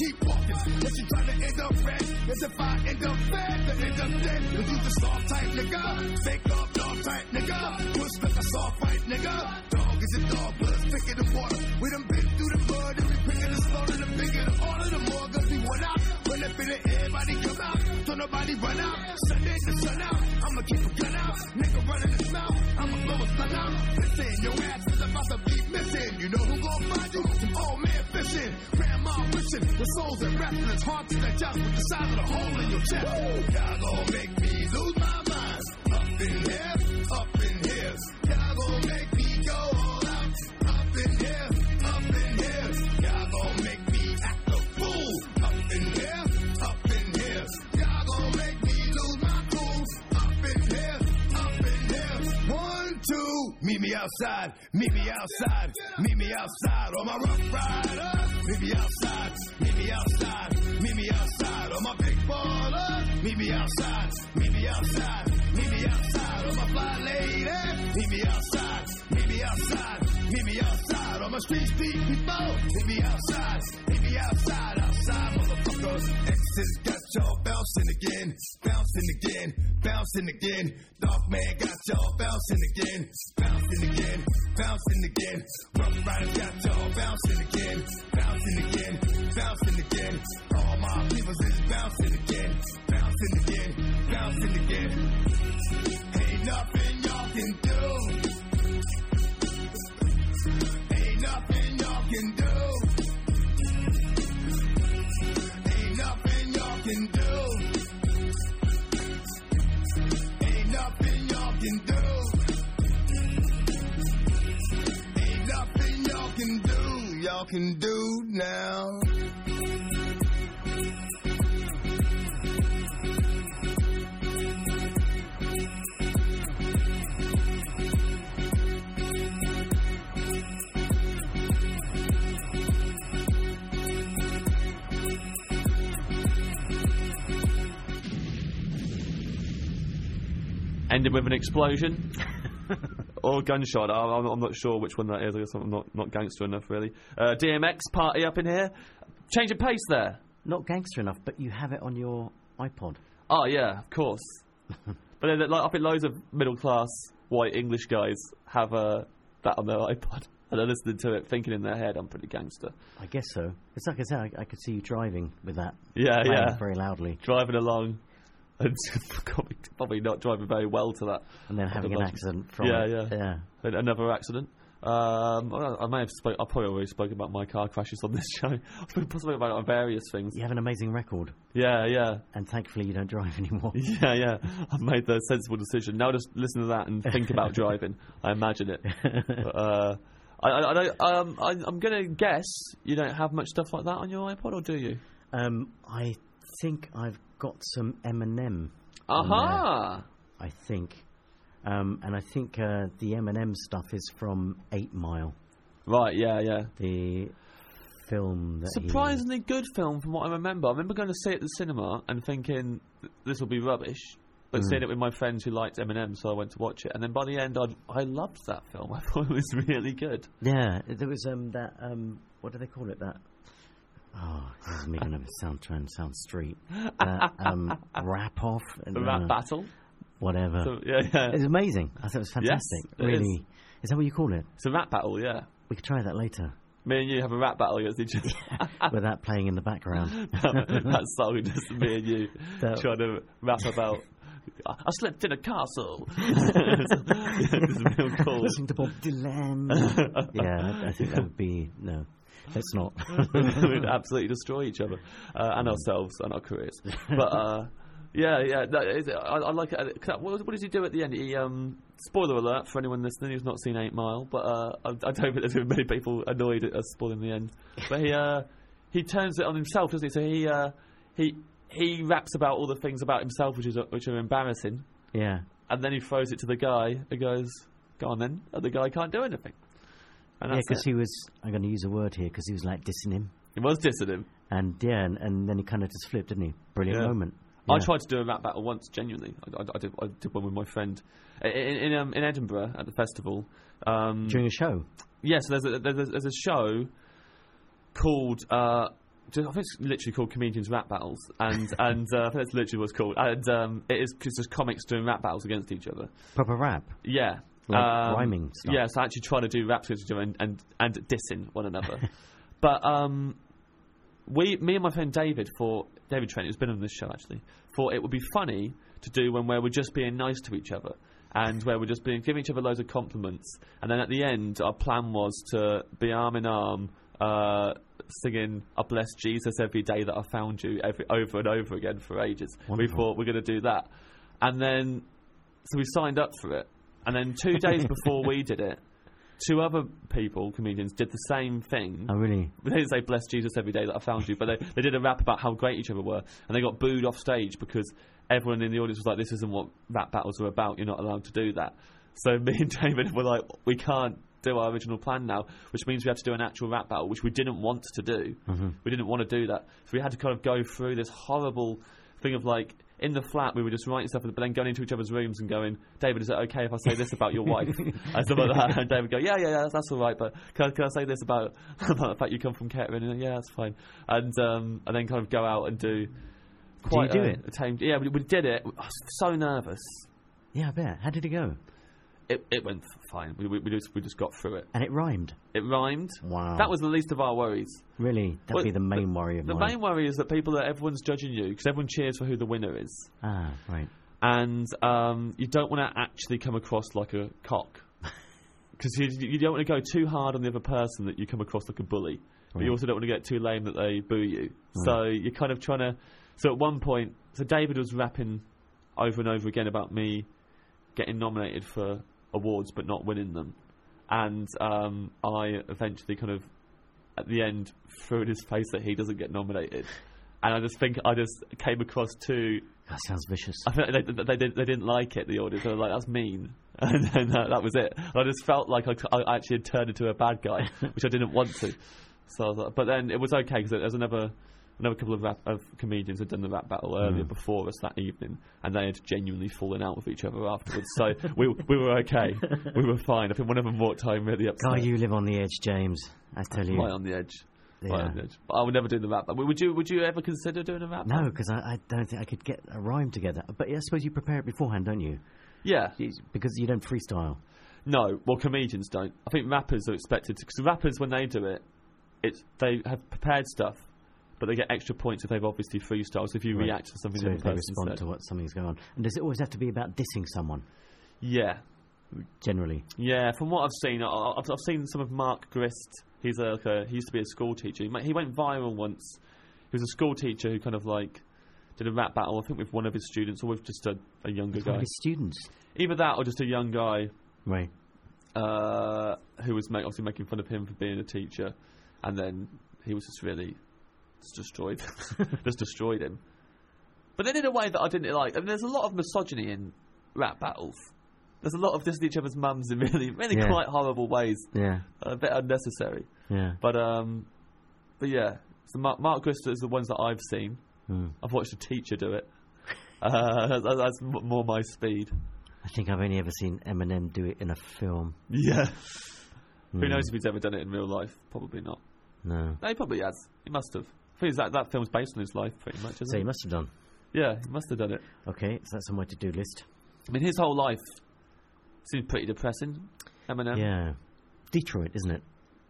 Keep walking. If you try to end up red, as if I end up bad, then end up dead. But you just soft type nigga. Fake up dog type nigga. Push like a soft fight nigga. Dog is a dog, blood thicker than water. We done been through the mud and we picking the slaughter. The bigger the order, the more guns we want out. When up in it, everybody come out. Don't nobody run out. Sunday the sun out. I'ma keep a gun out. Nigga running his mouth. I'ma blow a gun out. Listen, your ass Grandma. The souls and rapping. It's hard to digest with the size of the hole in your chest. Y'all gon' make me lose my mind. Up in here, up in here. Y'all gon' make outside, meet me outside, meet me outside on my rough rider. Meet me outside, meet me outside, meet me outside on my big baller. Meet me outside, meet me outside, meet me outside on my fly lady. Meet me outside, meet me outside, meet me outside on my street street people. Meet me outside, meet me outside, outside, motherfucker. Exes got y'all bouncing again, bouncing again, bouncing again. Dog man got y'all bouncing again, bouncing again, bouncing again. Rough riders got y'all bouncing again, bouncing again, bouncing again. All my people is bouncing again, bouncing again, bouncing again. Ain't nothing y'all can do. Ain't nothing y'all can do. Can do now. Ended with an explosion or gunshot. I- I'm, I'm not sure which one that is. I guess I'm not, not gangster enough, really. Uh, DMX party up in here. Change of pace there. Not gangster enough, but you have it on your iPod. Oh yeah, of course. but then, like, I think loads of middle class white English guys have uh, that on their iPod. And they're listening to it, thinking in their head, "I'm pretty gangster." I guess so. It's like I said, I, I could see you driving with that Yeah, yeah. very loudly, Driving along, and probably, probably not driving very well to that. and then having an accident from Yeah, it. yeah. yeah. Another accident. Um, I I may have spoke. I probably already spoke about my car crashes on this show. I've been possibly about on various things. You have an amazing record, Yeah, yeah, and thankfully you don't drive anymore. yeah, yeah. I've made the sensible decision. Now just listen to that and think about driving. I imagine it. But, uh, I, I, I don't, um, I, I'm going to guess you don't have much stuff like that on your iPod, or do you? Um, I think I've got some Eminem. Aha! I think, um, and I think uh, the Eminem stuff is from Eight Mile, Right, yeah, yeah. the film that he- Surprisingly good film from what I remember. I remember going to see it at the cinema and thinking this will be rubbish, but seeing it with my friends who liked Eminem, so I went to watch it. And then by the end, I'd, I loved that film. I thought it was really good. Yeah, there was um, that. Um, what do they call it? That. Oh, this is me going to sound try and sound street. That um, rap off and The rap uh, battle. whatever. So, yeah, yeah. It's amazing. I thought it was fantastic. it really, is. that what you call it? It's a rap battle, yeah. We could try that later Me and you have a rap battle against each other. with that playing in the background. that song, just me and you That- trying to rap about. I I slept in a castle. it's real cool. Listening to Bob Dylan. yeah, I think that would be no. Let's not. We'd absolutely destroy each other uh, and ourselves and our careers. But uh, yeah, yeah, it's- I, I like it. What, what does he do at the end? He um, spoiler alert for anyone listening who's not seen Eight Mile, but uh, I, I don't think there's been many people annoyed at us spoiling the end. But he uh, he turns it on himself, doesn't he? So he uh, he he raps about all the things about himself which is which are embarrassing, yeah. and then he throws it to the guy and goes, "Go on then," and the guy can't do anything. And Yeah, because he was. I'm going to use a word here because he was like dissing him, he was dissing him. and yeah, and, and then he kind of just flipped, didn't he? Brilliant Yeah. moment. I tried to do a rap battle once, genuinely. I, I, I, did, I did one with my friend in in, um, in Edinburgh at the festival. Um, during a show. yes, there's a, there's a there's a show called. Uh, I think it's literally called Comedians Rap Battles, and and uh, I think that's literally what it's called. And um, it is it's just comics doing rap battles against each other. Proper rap. Yeah, Like um, rhyming stuff. Yeah, so actually trying to do raps against each other and, and, and dissing one another. but um, we, me and my friend David, for David Trent, who's been on this show actually, thought it would be funny to do when where we're just being nice to each other. And where we're just being giving each other loads of compliments, and then at the end, our plan was to be arm in arm, uh, singing "I bless Jesus every day that I found you" every, over and over again for ages. Wonderful. We thought we're going to do that, and then so we signed up for it, and then two days before we did it, two other people, comedians, did the same thing. Oh, really? They didn't say "Bless Jesus every day that I found you," but they, they did a rap about how great each other were, and they got booed off stage because everyone in the audience was like, "This isn't what rap battles are about. You're not allowed to do that." So me and David were like, we can't do our original plan now, which means we have to do an actual rap battle, which we didn't want to do. Mm-hmm. We didn't want to do that, so we had to kind of go through this horrible thing of like. In the flat, we were just writing stuff, but then going into each other's rooms and going, "David, is it okay if I say this about your wife?" and stuff like that. And David would go, "Yeah, yeah, yeah, that's, that's all right, but can, I- can I say this about, about the fact you come from Kettering?" And yeah, that's fine. And um, and then kind of go out and do. Quite do a, it? a tame, yeah, we, we did it. I was so nervous. Yeah, I bet. How did it go? It, it went fine. We, we, we just we just got through it. And it rhymed. It rhymed. Wow. That was the least of our worries. Really? That'd Well, be the main worry of The mine. main worry is that people that everyone's judging you because everyone cheers for who the winner is, Ah, right. and um, you don't want to actually come across like a cock because you, you don't want to go too hard on the other person that you come across like a bully, but you also don't want to get too lame that they boo you. So you're kind of trying to. So at one point, so David was rapping over and over again about me getting nominated for awards but not winning them, and um, I eventually kind of at the end threw in his face that he doesn't get nominated. And I just think I just came across too That sounds vicious. I think they, they, they, didn't, they didn't like it, the audience. They were like, that's mean. And then that, that was it. I just felt like I, I actually had turned into a bad guy, which I didn't want to. So like, but then it was okay because there was another another couple of, rap, of comedians had done the rap battle earlier mm. before us that evening, and they had genuinely fallen out with each other afterwards. So we we were okay. We were fine. I think one of them walked home really upset. God, you live on the edge, James. I tell you. Right on the edge. Right Yeah. on the edge. But I would never do the rap battle. Would you? Would you ever consider doing a rap battle? No, because I, I don't think I could get a rhyme together. But I suppose you prepare it beforehand, don't you? Yeah. Because you don't freestyle. No, well, comedians don't. I think rappers are expected to, because rappers when they do it, it's they have prepared stuff, but they get extra points if they've obviously freestyled. So if you Right. react to something So the they respond said, to what something's going on. And does it always have to be about dissing someone, yeah, generally? yeah. From what I've seen, I, I've, I've seen some of Mark Grist. He's a, like a he used to be a school teacher. He, he went viral once. He was a school teacher who kind of like did a rap battle. I think with one of his students or with just a, a younger One of guy. his students. Either that or just a young guy Right. uh, who was make, obviously making fun of him for being a teacher, and then he was just really just destroyed, just destroyed him. But then in a way that I didn't like. I mean, there's a lot of misogyny in rap battles. There's a lot of dissing each other's mums in really, really Yeah. quite horrible ways, Yeah. a bit unnecessary. Yeah. But um, but yeah, so Mark, Mark Grista is the ones that I've seen. Hmm. I've watched a teacher do it. Uh, that's, that's more my speed. I think I've only ever seen Eminem do it in a film. Yeah. Who Hmm. knows if he's ever done it in real life? Probably not. No. No, he probably has. He must have. Think that that film's based on his life, pretty much, isn't So it? he must have done. Yeah, he must have done it. Okay, so that's on my to-do list. I mean, his whole life seems pretty depressing. Eminem. Yeah. Detroit, isn't it?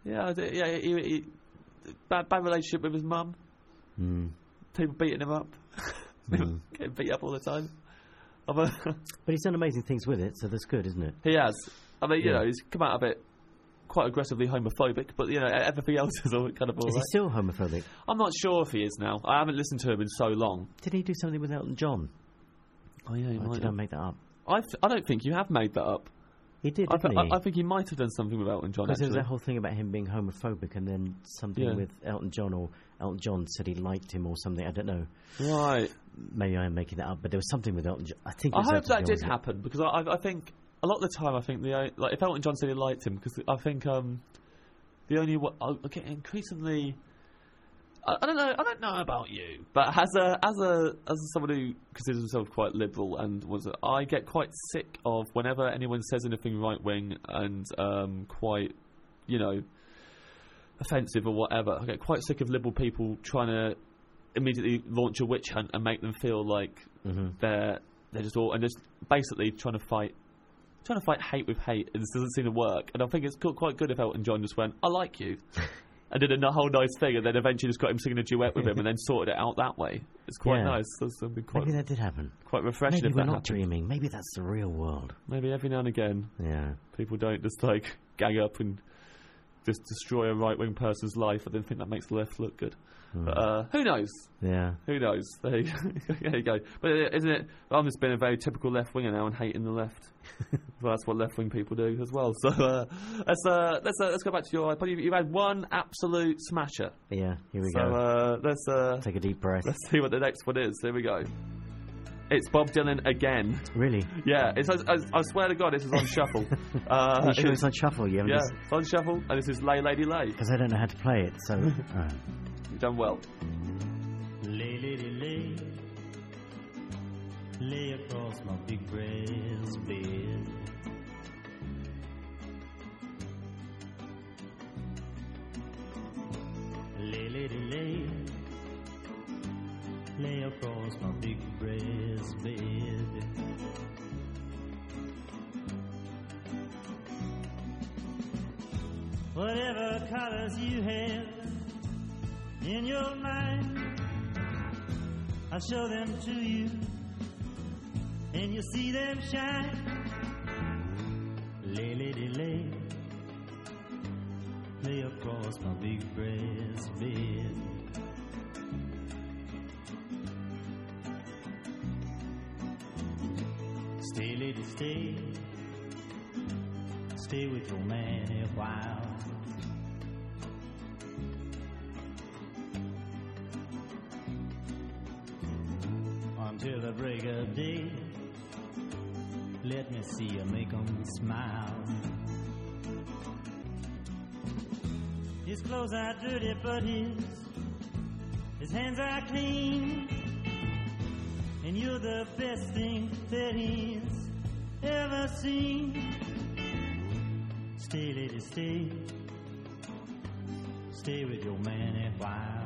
Yeah. D- Yeah. He, he, bad, bad relationship with his mum. Hmm. People beating him up. Mm. Getting beat up all the time. But he's done amazing things with it, so that's good, isn't it? he has. I mean, you Yeah. know, he's come out of it quite aggressively homophobic, but you know, everything else is all kind of all Is he still homophobic? I'm not sure if he is now. I haven't listened to him in so long. Did he do something with Elton John? Oh yeah, he Or might did I have. make that up? I, th- I don't think you have made that up. He did, I, didn't th- he? I, I think he might have done something with Elton John. Because there was Actually, that whole thing about him being homophobic, and then something Yeah. with Elton John, or Elton John said he liked him, or something. I don't know. right. Maybe I'm making that up, but there was something with Elton John. I think. It I was hope Elton that John, did wasn't it? happen because I, I, I think a lot of the time I think the like if Elton John said he liked him because I think um the only wa- I get increasingly. I, I don't know. I don't know about you, but as a as a as someone who considers himself quite liberal and was, I get quite sick of whenever anyone says anything right wing and um, quite, you know, offensive or whatever. I get quite sick of liberal people trying to immediately launch a witch hunt and make them feel like Mhm. they're they're just all and just basically trying to fight trying to fight hate with hate and this doesn't seem to work and I think it's quite good if Elton John just went I like you and did a whole nice thing and then eventually just got him singing a duet with him and then sorted it out that way it's quite Yeah. nice that's something quite Maybe that did happen. quite refreshing Maybe if we're that not happened. dreaming. Maybe that's the real world. maybe every now and again Yeah. people don't just like gang up and just destroy a right wing person's life I don't think that makes the left look good Hmm. but uh, who knows Yeah. Who knows? There you, there you go. But uh, isn't it? I'm just being a very typical left winger now and hating the left. well, that's what left wing people do as well. So uh, let's uh, let's uh, let's go back to your iPod. You, you had one absolute smasher. Yeah. Here we so go. uh, let's uh, Take a deep breath. let's see what the next one is. Here we go. It's Bob Dylan again. Really? Yeah, it's. I, I, I swear to God, this is on shuffle. Uh, Are you sure it's on shuffle? You Yeah, just it's on shuffle, and this is Lay Lady Lay. because I don't know how to play it. So uh, You've done well. Lay, lady, lay, lay across my big brass bed. Lay, lady, lay, lay across my big brass bed. Whatever colors you have in your mind. I'll show them to you, and you'll see them shine. Lay, lady, lay, lay across my big brass bed. Lady, stay, stay with your man a while. until the break of day. Let me see you make 'em smile. His clothes are dirty, but his his hands are clean. And you're the best thing that he's ever seen. Stay, lady, stay. Stay with your man a while.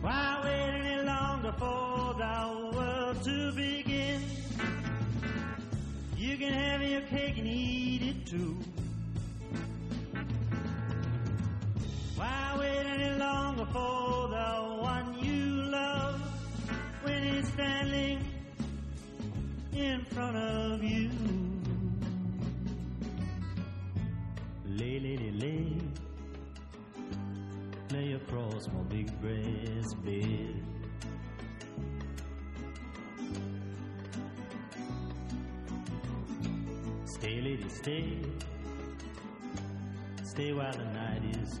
Why wait any longer for the world to begin? You can have your cake and eat it too. Why wait any longer for the one you love when he's standing in front of you? Lay, lady, lay lay across my big brass bed. Stay, lady, stay. Stay while the night is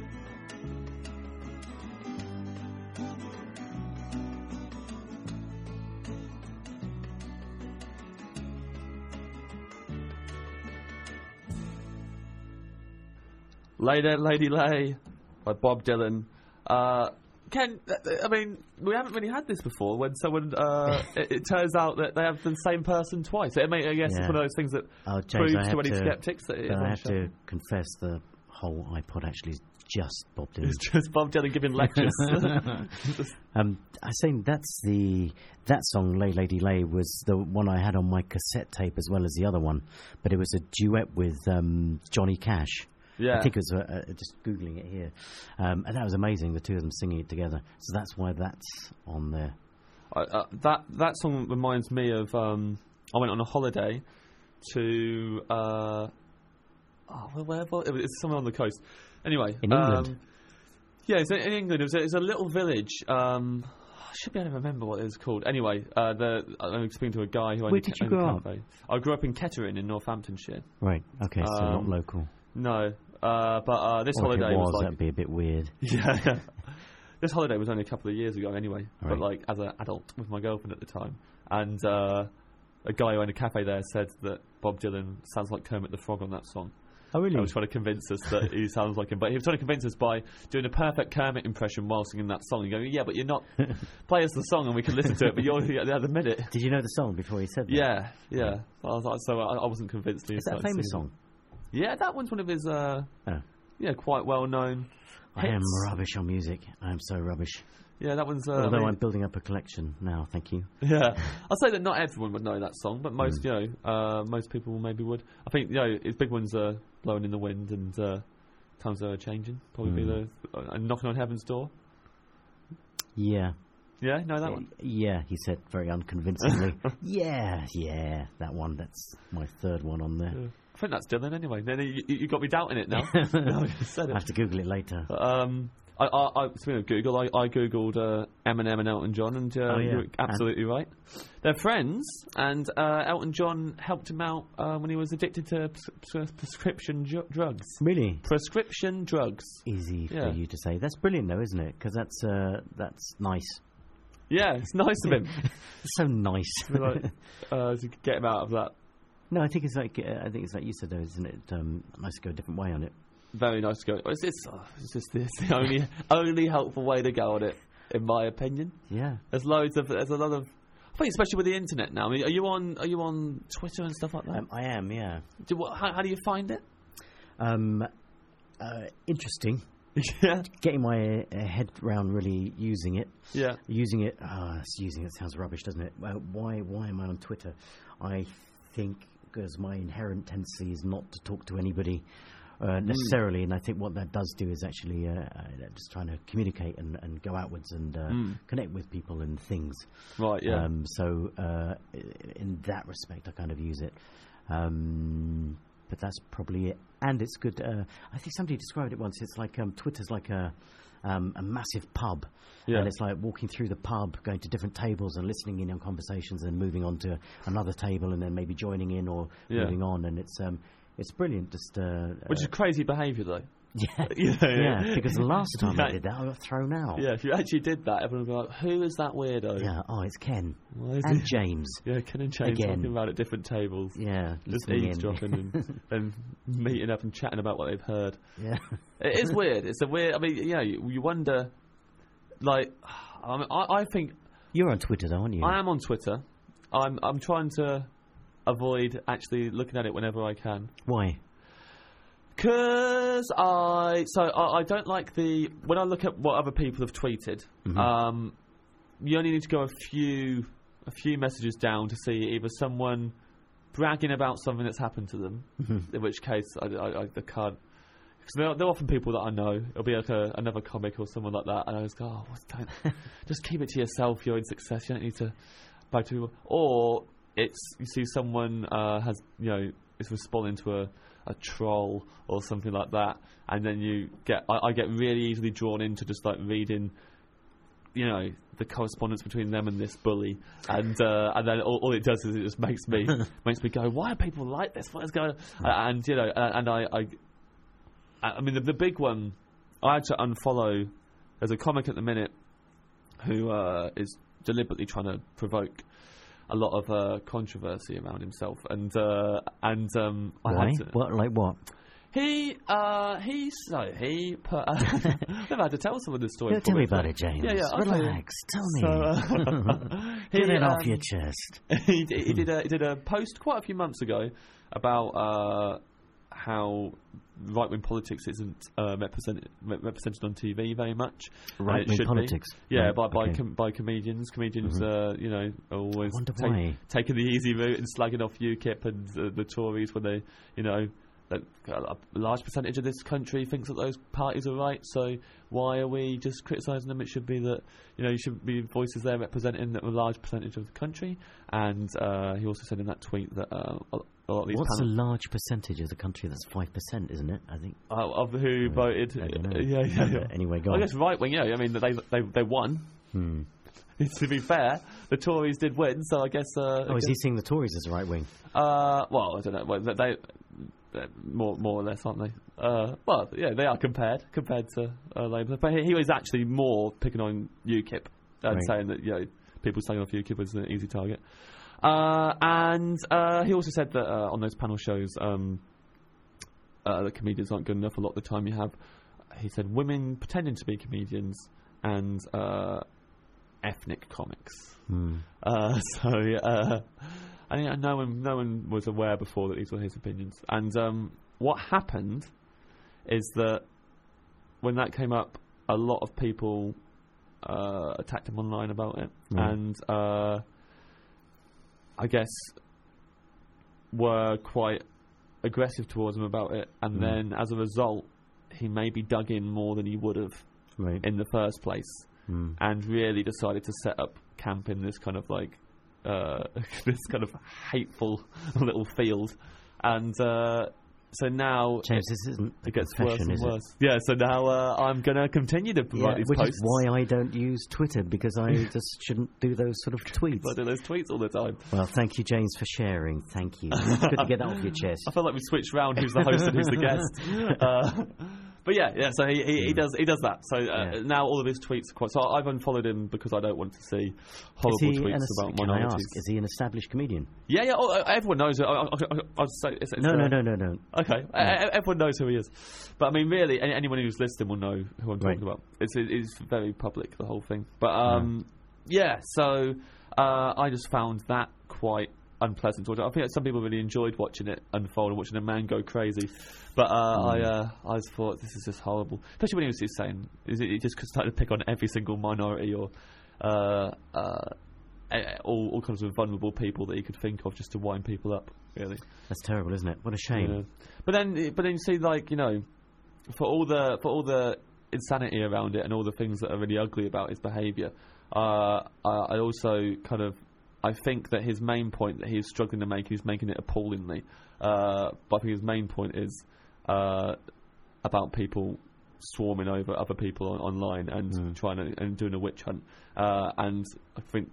Lay There, Lady Lay by Bob Dylan. Uh, Ken, I mean, we haven't really had this before when someone, uh, it, it turns out that they have the same person twice. I, mean, I guess Yeah. it's one of those things that oh, James, proves to any to, skeptics that it is I have show. to confess the whole iPod actually is just Bob Dylan. It's just Bob Dylan giving lectures. Um, I saying that's the that song "Lay Lady Lay" was the one I had on my cassette tape as well as the other one, but it was a duet with um, Johnny Cash. Yeah. I think it was uh, uh, just googling it here, um, and that was amazing. The two of them singing it together, so that's why that's on there. I- uh, that that song reminds me of um, I went on a holiday to uh, oh, where, was it? It's somewhere on the coast. Anyway, In England? Um, yeah, it's in England. It was, a, it was a little village. Um, I should be able to remember what it was called. Anyway, uh, the, I'm speaking to a guy who. Where did you grow up? I grew up in Kettering in Northamptonshire. Right. Okay. So not Um, local. No, uh, but uh, this Or holiday was, was like that'd be a bit weird. yeah. This holiday was only a couple of years ago, anyway. But like as an adult with my girlfriend at the time, and uh, a guy who owned a cafe there said that Bob Dylan sounds like Kermit the Frog on that song. Oh really? I was trying to convince us that he sounds like him, but he was trying to convince us by doing a perfect Kermit impression while singing that song. And going, yeah, but you're not play us the song and we can listen to it, but you're at the other minute. Did you know the song before he said that? Yeah, yeah. I was so I, I wasn't convinced. he Is that a famous song? Yeah, that one's one of his. Uh, Oh. Yeah, quite well known. I am hits. rubbish on music. I am so rubbish. Yeah, that one's. Uh, I Although mean- I'm building up a collection now. Thank you. Yeah, I'll say that not everyone would know that song, but Mm. most, you know, uh, most people maybe would. I think, you know, his big ones are "Blowing in the Wind" and uh, "Times Are Changing." Probably be Mm. the uh, and "Knocking on Heaven's Door." Yeah. Yeah, know that one. Yeah, he said very unconvincingly. yeah, yeah, that one. That's my third one on there. I think that's Dylan anyway. Then you, you you got me doubting it now. no, you said I have to Google it later. Um, I, I, I speaking of Google, I, I googled uh, Eminem and Elton John, and uh, Oh, yeah. you're absolutely right. They're friends, and uh, Elton John helped him out uh, when he was addicted to pres- pres- prescription ju- drugs. Really Prescription drugs. easy for Yeah. you to say. That's brilliant, though, isn't it? Because that's uh, that's nice. Yeah, it's nice of him. So nice. like, uh, to get him out of that. No, I think it's like uh, I think it's like you said, though, isn't it? Um, nice to go a different way on it. Very nice to go. It's, it's, oh, it's just it's the only only helpful way to go on it, in my opinion. Yeah. There's loads of there's a lot of. I think especially with the internet now. I mean, are you on are you on Twitter and stuff like that? Um, I am. Yeah. do, what, how, how do you find it? Um, uh, interesting. yeah, Getting my uh, head round really using it. yeah. Using it, ah, using it sounds rubbish, doesn't it? Well, why, why am I on Twitter? I think because my inherent tendency is not to talk to anybody uh, necessarily, and I think what that does do is actually uh, uh, just trying to communicate and, and go outwards and uh, connect with people and things. Right, yeah. Um, so uh, in that respect, I kind of use it. Um, but that's probably it. And it's good. Uh, I think somebody described it once. It's like um, Twitter's like a um, a massive pub, Yeah. and it's like walking through the pub, going to different tables and listening in on conversations, and moving on to another table, and then maybe joining in or Yeah. moving on. And it's um, it's brilliant. Just uh, Which is uh, crazy behaviour, though. yeah, Yeah, yeah. Because the last time I did that, I got thrown out. Yeah, if you actually did that, everyone would be like, "Who is that weirdo?" Yeah. Oh, it's Ken Why is and he- James. yeah, Ken and James Again. talking about at different tables, Yeah, just listening eavesdropping and, and meeting up and chatting about what they've heard. yeah. It is weird. It's a weird. I mean, you know, you, you wonder. Like, I, mean, I, I think You're on Twitter, though, aren't you? I am on Twitter. I'm I'm trying to avoid actually looking at it whenever I can. Why? Because I so I, I don't like the when I look at what other people have tweeted. Um, you only need to go a few a few messages down to see either someone bragging about something that's happened to them, in which case I, I, I card. Because they're, they're often people that I know. It'll be like a, another comic or someone like that, and I just go, "Oh, don't, just keep it to yourself. You're in success. You don't need to brag to people." Or it's you see someone uh, has you know is responding to a, a troll or something like that, and then you get I, I get really easily drawn into just like reading you know the correspondence between them and this bully, and uh, and then all, all it does is it just makes me makes me go, why are people like this? What is going on? And you know, uh, and I, I, I mean the, the big one, I had to unfollow. There's a comic at the minute who uh, is deliberately trying to provoke a lot of uh, controversy around himself, and uh, and um, I Why? had to, What? Like what? he uh he so he put I've never had to tell someone this story. Yeah, tell me about it, James. Yeah, yeah. Relax. Tell me. So, uh, Get he, it off um, your chest. he, he did a he did a post quite a few months ago about uh, how right wing politics isn't uh, represented represented on TV very much. Right-wing should be. politics? Yeah, Right, by by okay. com- by comedians. Comedians, uh, you know, are always take- taking the easy route and slagging off UKIP and uh, the Tories when they, you know. that A large percentage of this country thinks that those parties are right, so why are we just criticising them? It should be that you know you should be voices there representing a large percentage of the country. And uh, he also said in that tweet that uh, a lot of these What's a large percentage of the country? That's five percent, isn't it? I think. uh, of who voted. I don't know. Yeah, yeah, yeah. Anyway, go I guess right wing. Yeah, I mean they they they won. Hmm. to be fair, the Tories did win, so I guess. Uh, Oh, is he seeing the Tories as a right wing? Uh, well, I don't know. Well, they, they they're more more or less, aren't they? Uh, well, yeah, they are compared compared to uh, Labour, but he, he was actually more picking on UKIP and Right. saying that you know people saying off UKIP was an easy target. Uh, and uh, he also said that uh, on those panel shows, um, uh, that comedians aren't good enough. A lot of the time, you have, he said, women pretending to be comedians and uh, ethnic comics. Hmm. Uh, so uh, I think no one, no one was aware before that these were his opinions. And um, what happened is that when that came up, a lot of people uh, attacked him online about it, Right. and uh, I guess were quite aggressive towards him about it. And Mm. then, as a result, he maybe dug in more than he would have Right. in the first place. Hmm. and really decided to set up camp in this kind of like uh, this kind of hateful little field, and uh, so now James, this isn't it gets worse and is it? worse. Yeah, so now uh, I'm going to continue to Yeah, write these which posts. is why I don't use Twitter because I just shouldn't do those sort of tweets. I do those tweets all the time. Well, thank you, James, for sharing. Thank you. It's good to get that off your chest. I feel like we switched round who's the host and who's the guest. Uh, but yeah, yeah. So he, he, he does he does that. So uh, Yeah. now all of his tweets are quite. So I've unfollowed him because I don't want to see horrible tweets an, about can I minorities. ask, is he an established comedian? Yeah, yeah. Oh, uh, everyone knows. I, I, I, say it's, it's, No, uh, no, no, no, no. Okay, e- everyone knows who he is. But I mean, really, any, anyone who's listening will know who I'm talking Right. about. It's it is very public, the whole thing. But um, yeah, so uh, I just found that quite unpleasant. to watch. I think some people really enjoyed watching it unfold and watching a man go crazy. But uh, I uh, I just thought this is just horrible. Especially when he was just saying, is it he just started to pick on every single minority or uh, uh, all, all kinds of vulnerable people that he could think of just to wind people up. Really. That's terrible, isn't it? What a shame. Yeah. But then, but then you see, like you know, for all the for all the insanity around it and all the things that are really ugly about his behaviour, uh, I, I also kind of I think that his main point that he's struggling to make, he's making it appallingly. Uh, but I think his main point is uh, about people swarming over other people on, online and trying to and doing a witch hunt. Uh, and I think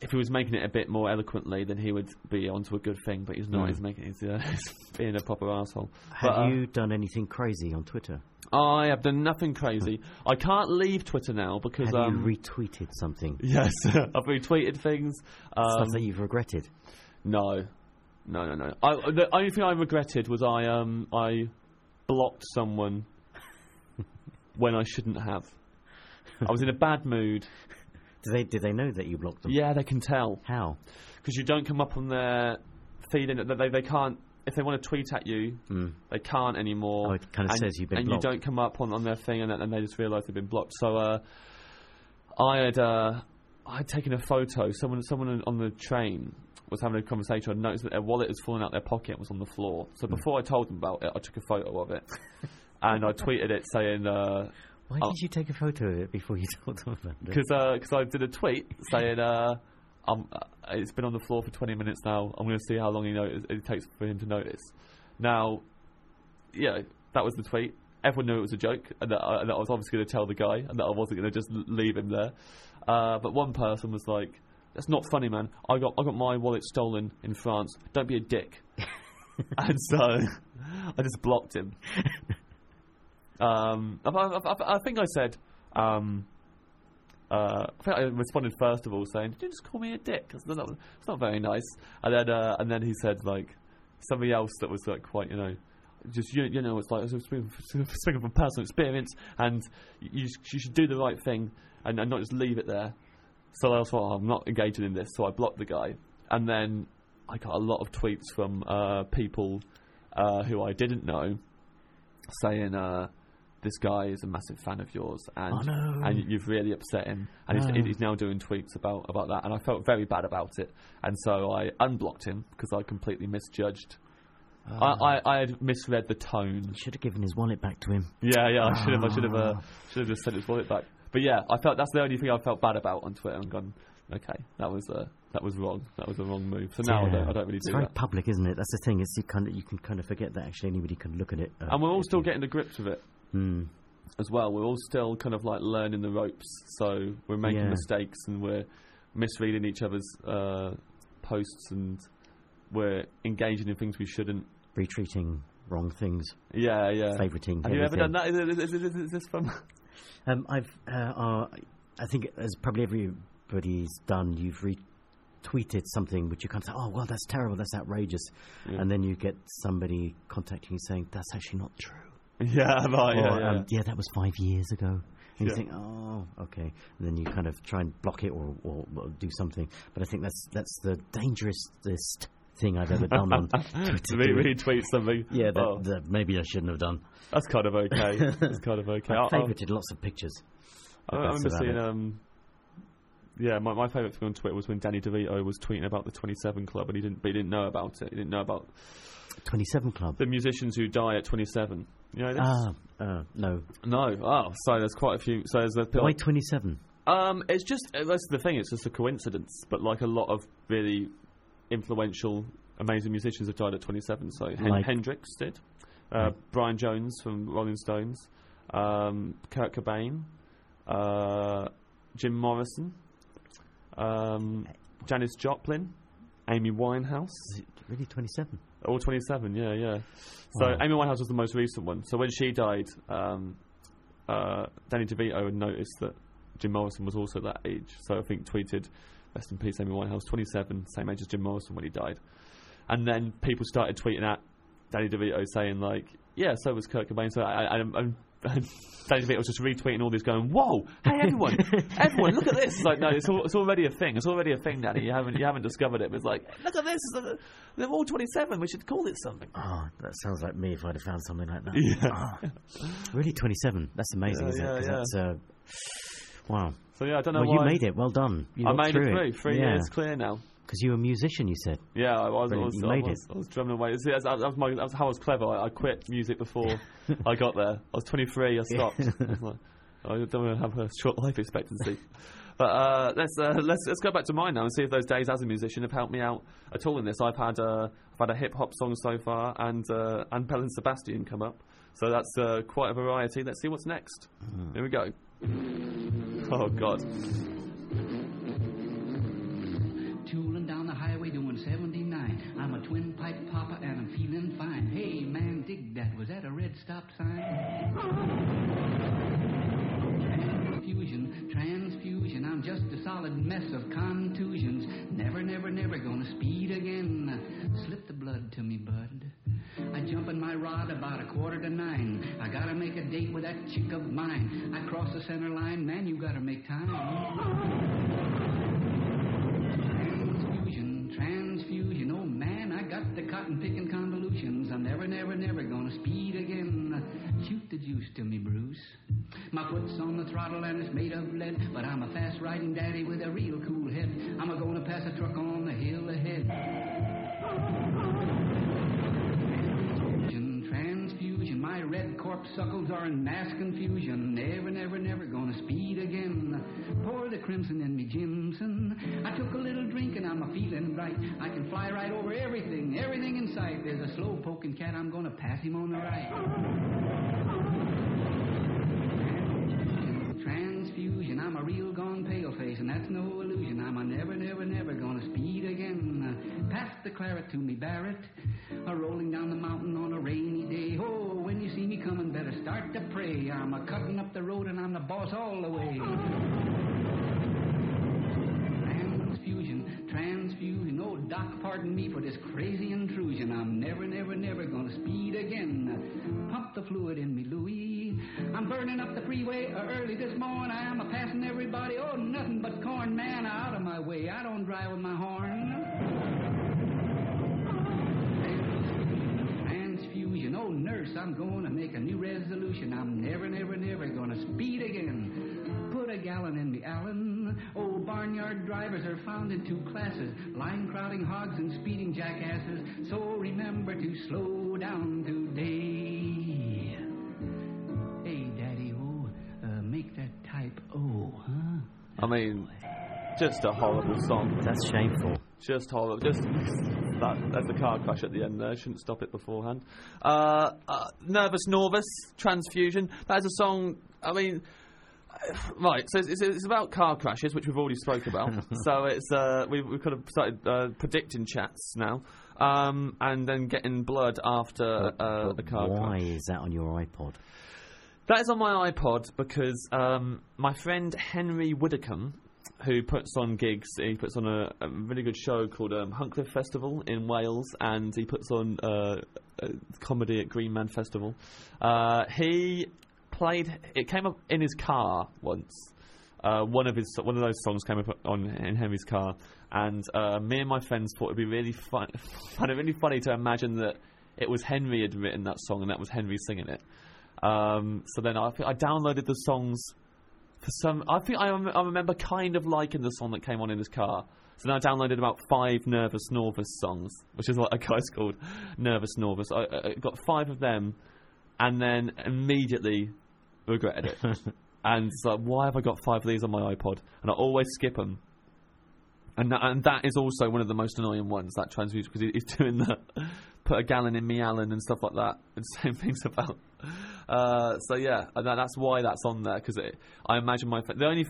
if he was making it a bit more eloquently, then he would be onto a good thing. But he's not. Mm. He's making. He's, uh, he's being a proper asshole. Have But, uh, you done anything crazy on Twitter? I have done nothing crazy. I can't leave Twitter now because Have um, you retweeted something? yes, I've retweeted things. Um, Stuff that you've regretted? no, no, no, no. I, the only thing I regretted was I um I blocked someone when I shouldn't have. I was in a bad mood. Did they, did they know that you blocked them? Yeah, they can tell How? because you don't come up on their feed. And they they can't if they want to tweet at you, Mm. they can't anymore. Oh, it kinda and, says you've been blocked and blocked. you don't come up on, on their thing, and, and they just realise they've been blocked. So uh, I had uh, I had taken a photo. Someone someone on the train was having a conversation. I noticed that their wallet was falling out their pocket and was on the floor. So Hmm. before I told them about it, I took a photo of it. And I tweeted it saying, uh, Why did you take a photo of it before you told them about it? because because I did a tweet saying uh, um, uh, it's been on the floor for 20 minutes now. I'm going to see how long he notice, it takes for him to notice. Now, yeah, that was the tweet. Everyone knew it was a joke, and that, I, and that I was obviously going to tell the guy, and that I wasn't going to just leave him there. Uh, but one person was like, "That's not funny, man. I got I got my wallet stolen in France. Don't be a dick." and so I just blocked him. Um, I, I, I, I think I said. Um, uh, I think I responded first of all saying, "Did you just call me a dick? It's not, that's not very nice." And then, uh, and then he said like something else that was like quite, you know, just you, you know, it's like speaking, speaking from personal experience, and you you should do the right thing and, and not just leave it there. So I thought, oh, I'm not engaging in this, so I blocked the guy, and then I got a lot of tweets from uh, people uh, who I didn't know saying. Uh, this guy is a massive fan of yours, and Oh, no. and you've really upset him, and No. he's, he's now doing tweets about, about that, and I felt very bad about it, and so I unblocked him because I completely misjudged. I, I, I had misread the tone. You should have given his wallet back to him. Yeah, yeah, I should have, I should have, uh, Ah. should have just sent his wallet back. But yeah, I felt that's the only thing I felt bad about on Twitter, and gone, okay, that was uh, that was wrong, that was a wrong move. So now I, don't, I don't really It's do very that. public, isn't it? That's the thing. It's you kind of you can kind of forget that actually anybody can look at it. uh, And we're all still you- getting the grips of it. Hmm. as well. We're all still kind of like learning the ropes, so we're making Yeah. mistakes and we're misreading each other's uh, posts and we're engaging in things we shouldn't. retweeting wrong things, Yeah, yeah. favoriting. Have you ever done that? Is, is, it- is this from? Um, I've, uh, uh, I think, as probably everybody's done, you've retweeted something which you of say, "Oh, well, that's terrible, that's outrageous," Yeah. and then you get somebody contacting you saying, "That's actually not true." yeah, right. Yeah, or, yeah. um, that was five years ago. And Yeah. you think, "Oh, okay," and then you kind of try and block it or, or, or do something. But I think that's that's the dangerousest thing I've ever done on to re- retweet something. Yeah, that, Oh, that maybe I shouldn't have done. that's kind of okay. that's kind of okay. I I'll- favorited lots of pictures. I, I remember seeing um, yeah, my, my favourite thing on Twitter was when Danny DeVito was tweeting about the 27 Club, and he didn't, but he didn't know about it. He didn't know about 27 Club. the musicians who die at 27. You know this? Ah, uh, no. no. Oh, so there's quite a few. So there's a Why 27? Um, it's just uh, that's the thing. It's just a coincidence, but like a lot of really influential, amazing musicians have died at 27. So Hen- Like- Hendrix did, uh. Brian Jones from Rolling Stones, um, Kurt Cobain, uh, Jim Morrison, um, Janis Joplin, Amy Winehouse. Is it really 27? All 27, yeah, yeah. So Wow. Amy Winehouse was the most recent one. So when she died, um, uh, Danny DeVito had noticed that Jim Morrison was also that age. So I think tweeted, "Rest in peace, Amy Winehouse, 27, same age as Jim Morrison when he died." And then people started tweeting at Danny DeVito saying like, "Yeah, so was Kurt Cobain." So I, I, I'm, and Danny was just retweeting all these, going, "Whoa, hey everyone, everyone, look at this!" It's like, no, it's, all, it's already a thing. It's already a thing, Danny. You haven't you haven't discovered it. It's like, look at this. They're all 27. We should call it something. Oh, that sounds like me if I'd have found something like that. Yeah. Ah, really, 27? That's amazing, Yeah, isn't yeah, it? yeah. that's, uh, wow. So yeah, I don't know Well, why. you made it. Well done. You I made through it through. Three yeah. years clear now. Because you were a musician, you said. Yeah, I was. I was, you I made was, I was drumming away. See, That, was my, that was how I was clever. I, I quit music before I got there. I was 23. I stopped. I like, I don't have a short life expectancy. But uh, let's uh, let's let's go back to mine now and see if those days as a musician have helped me out at all in this. I've had uh, I've had a hip hop song so far and uh, and Belle and Sebastian come up, so that's uh, quite a variety. Let's see what's next. Here we go. Oh God. Dig that. Was that a red stop sign? Transfusion, transfusion. I'm just a solid mess of contusions. Never, never, never gonna speed again. Slip the blood to me, bud. I jump in my rod about a quarter to nine. I gotta make a date with that chick of mine. I cross the center line, man, you gotta make time. Transfusion, transfusion. Got the cotton picking convolutions. I'm never, never, never gonna speed again. Shoot the juice to me, Bruce. My foot's on the throttle and it's made of lead, but I'm a fast riding daddy with a real cool head. I'm a gonna pass a truck on the hill ahead. My red corpuscles are in mass confusion. Never, never, never gonna speed again. Pour the crimson in me, Jimson. I took a little drink and I'm a feeling right. I can fly right over everything, everything in sight. There's a slow poking cat, I'm gonna pass him on the right. Transfusion, I'm a real gone pale face, and that's no illusion. I'm a never, never, never gonna speed again. Pass the claret to me, Barrett. A rolling down the mountain on a rainy day. Oh, when you see me coming, better start to pray. I'm a cutting up the road and I'm the boss all the way. Transfusion, transfusion. Oh, Doc, pardon me for this crazy intrusion. I'm never, never, never gonna speed again. Pump the fluid in me, Louis. I'm burning up the freeway early this morning. I am a passing everybody. Oh, nothing but corn, man, out of my way. I don't drive with my horn. Transfusion. Oh, nurse, I'm going to make a new resolution. I'm never, never, never going to speed again. Put a gallon in me, Allen. Oh, barnyard drivers are found in two classes line crowding hogs and speeding jackasses. So remember to slow down today. Hey, Daddy O, uh, make that type O, huh? I mean, just a horrible song. That's shameful. Just horrible. Just that. There's the car crash at the end there. Shouldn't stop it beforehand. Uh, uh, Nervous Norvus, Transfusion. That is a song. I mean. Right, so it's, it's about car crashes, which we've already spoke about. so it's uh, we we kind of started uh, predicting chats now, um, and then getting blood after But- uh, but a car why crash. Why is that on your iPod? That is on my iPod because um, my friend Henry Widdicombe, who puts on gigs, he puts on a, a really good show called um, Machynlleth Festival in Wales, and he puts on uh, comedy at Green Man Festival. Uh, he played. It came up in his car once. Uh, one of his one of those songs came up on in Henry's car, and uh, me and my friends thought it'd be really fun, find it really funny to imagine that it was Henry had written that song and that was Henry singing it. Um, so then I, I downloaded the songs for some, I think I, I remember kind of liking the song that came on in his car. So then I downloaded about five Nervous Norvus songs, which is what a guy's called Nervous Norvus. I, I I got five of them, and then immediately regretted it. and it's like, why have I got five of these on my iPod? And I always skip them. And and that is also one of the most annoying ones, that transmuter, because he's doing the put a gallon in me Allen and stuff like that, and saying things about. Uh, so yeah, that, that's why that's on there because I imagine my the only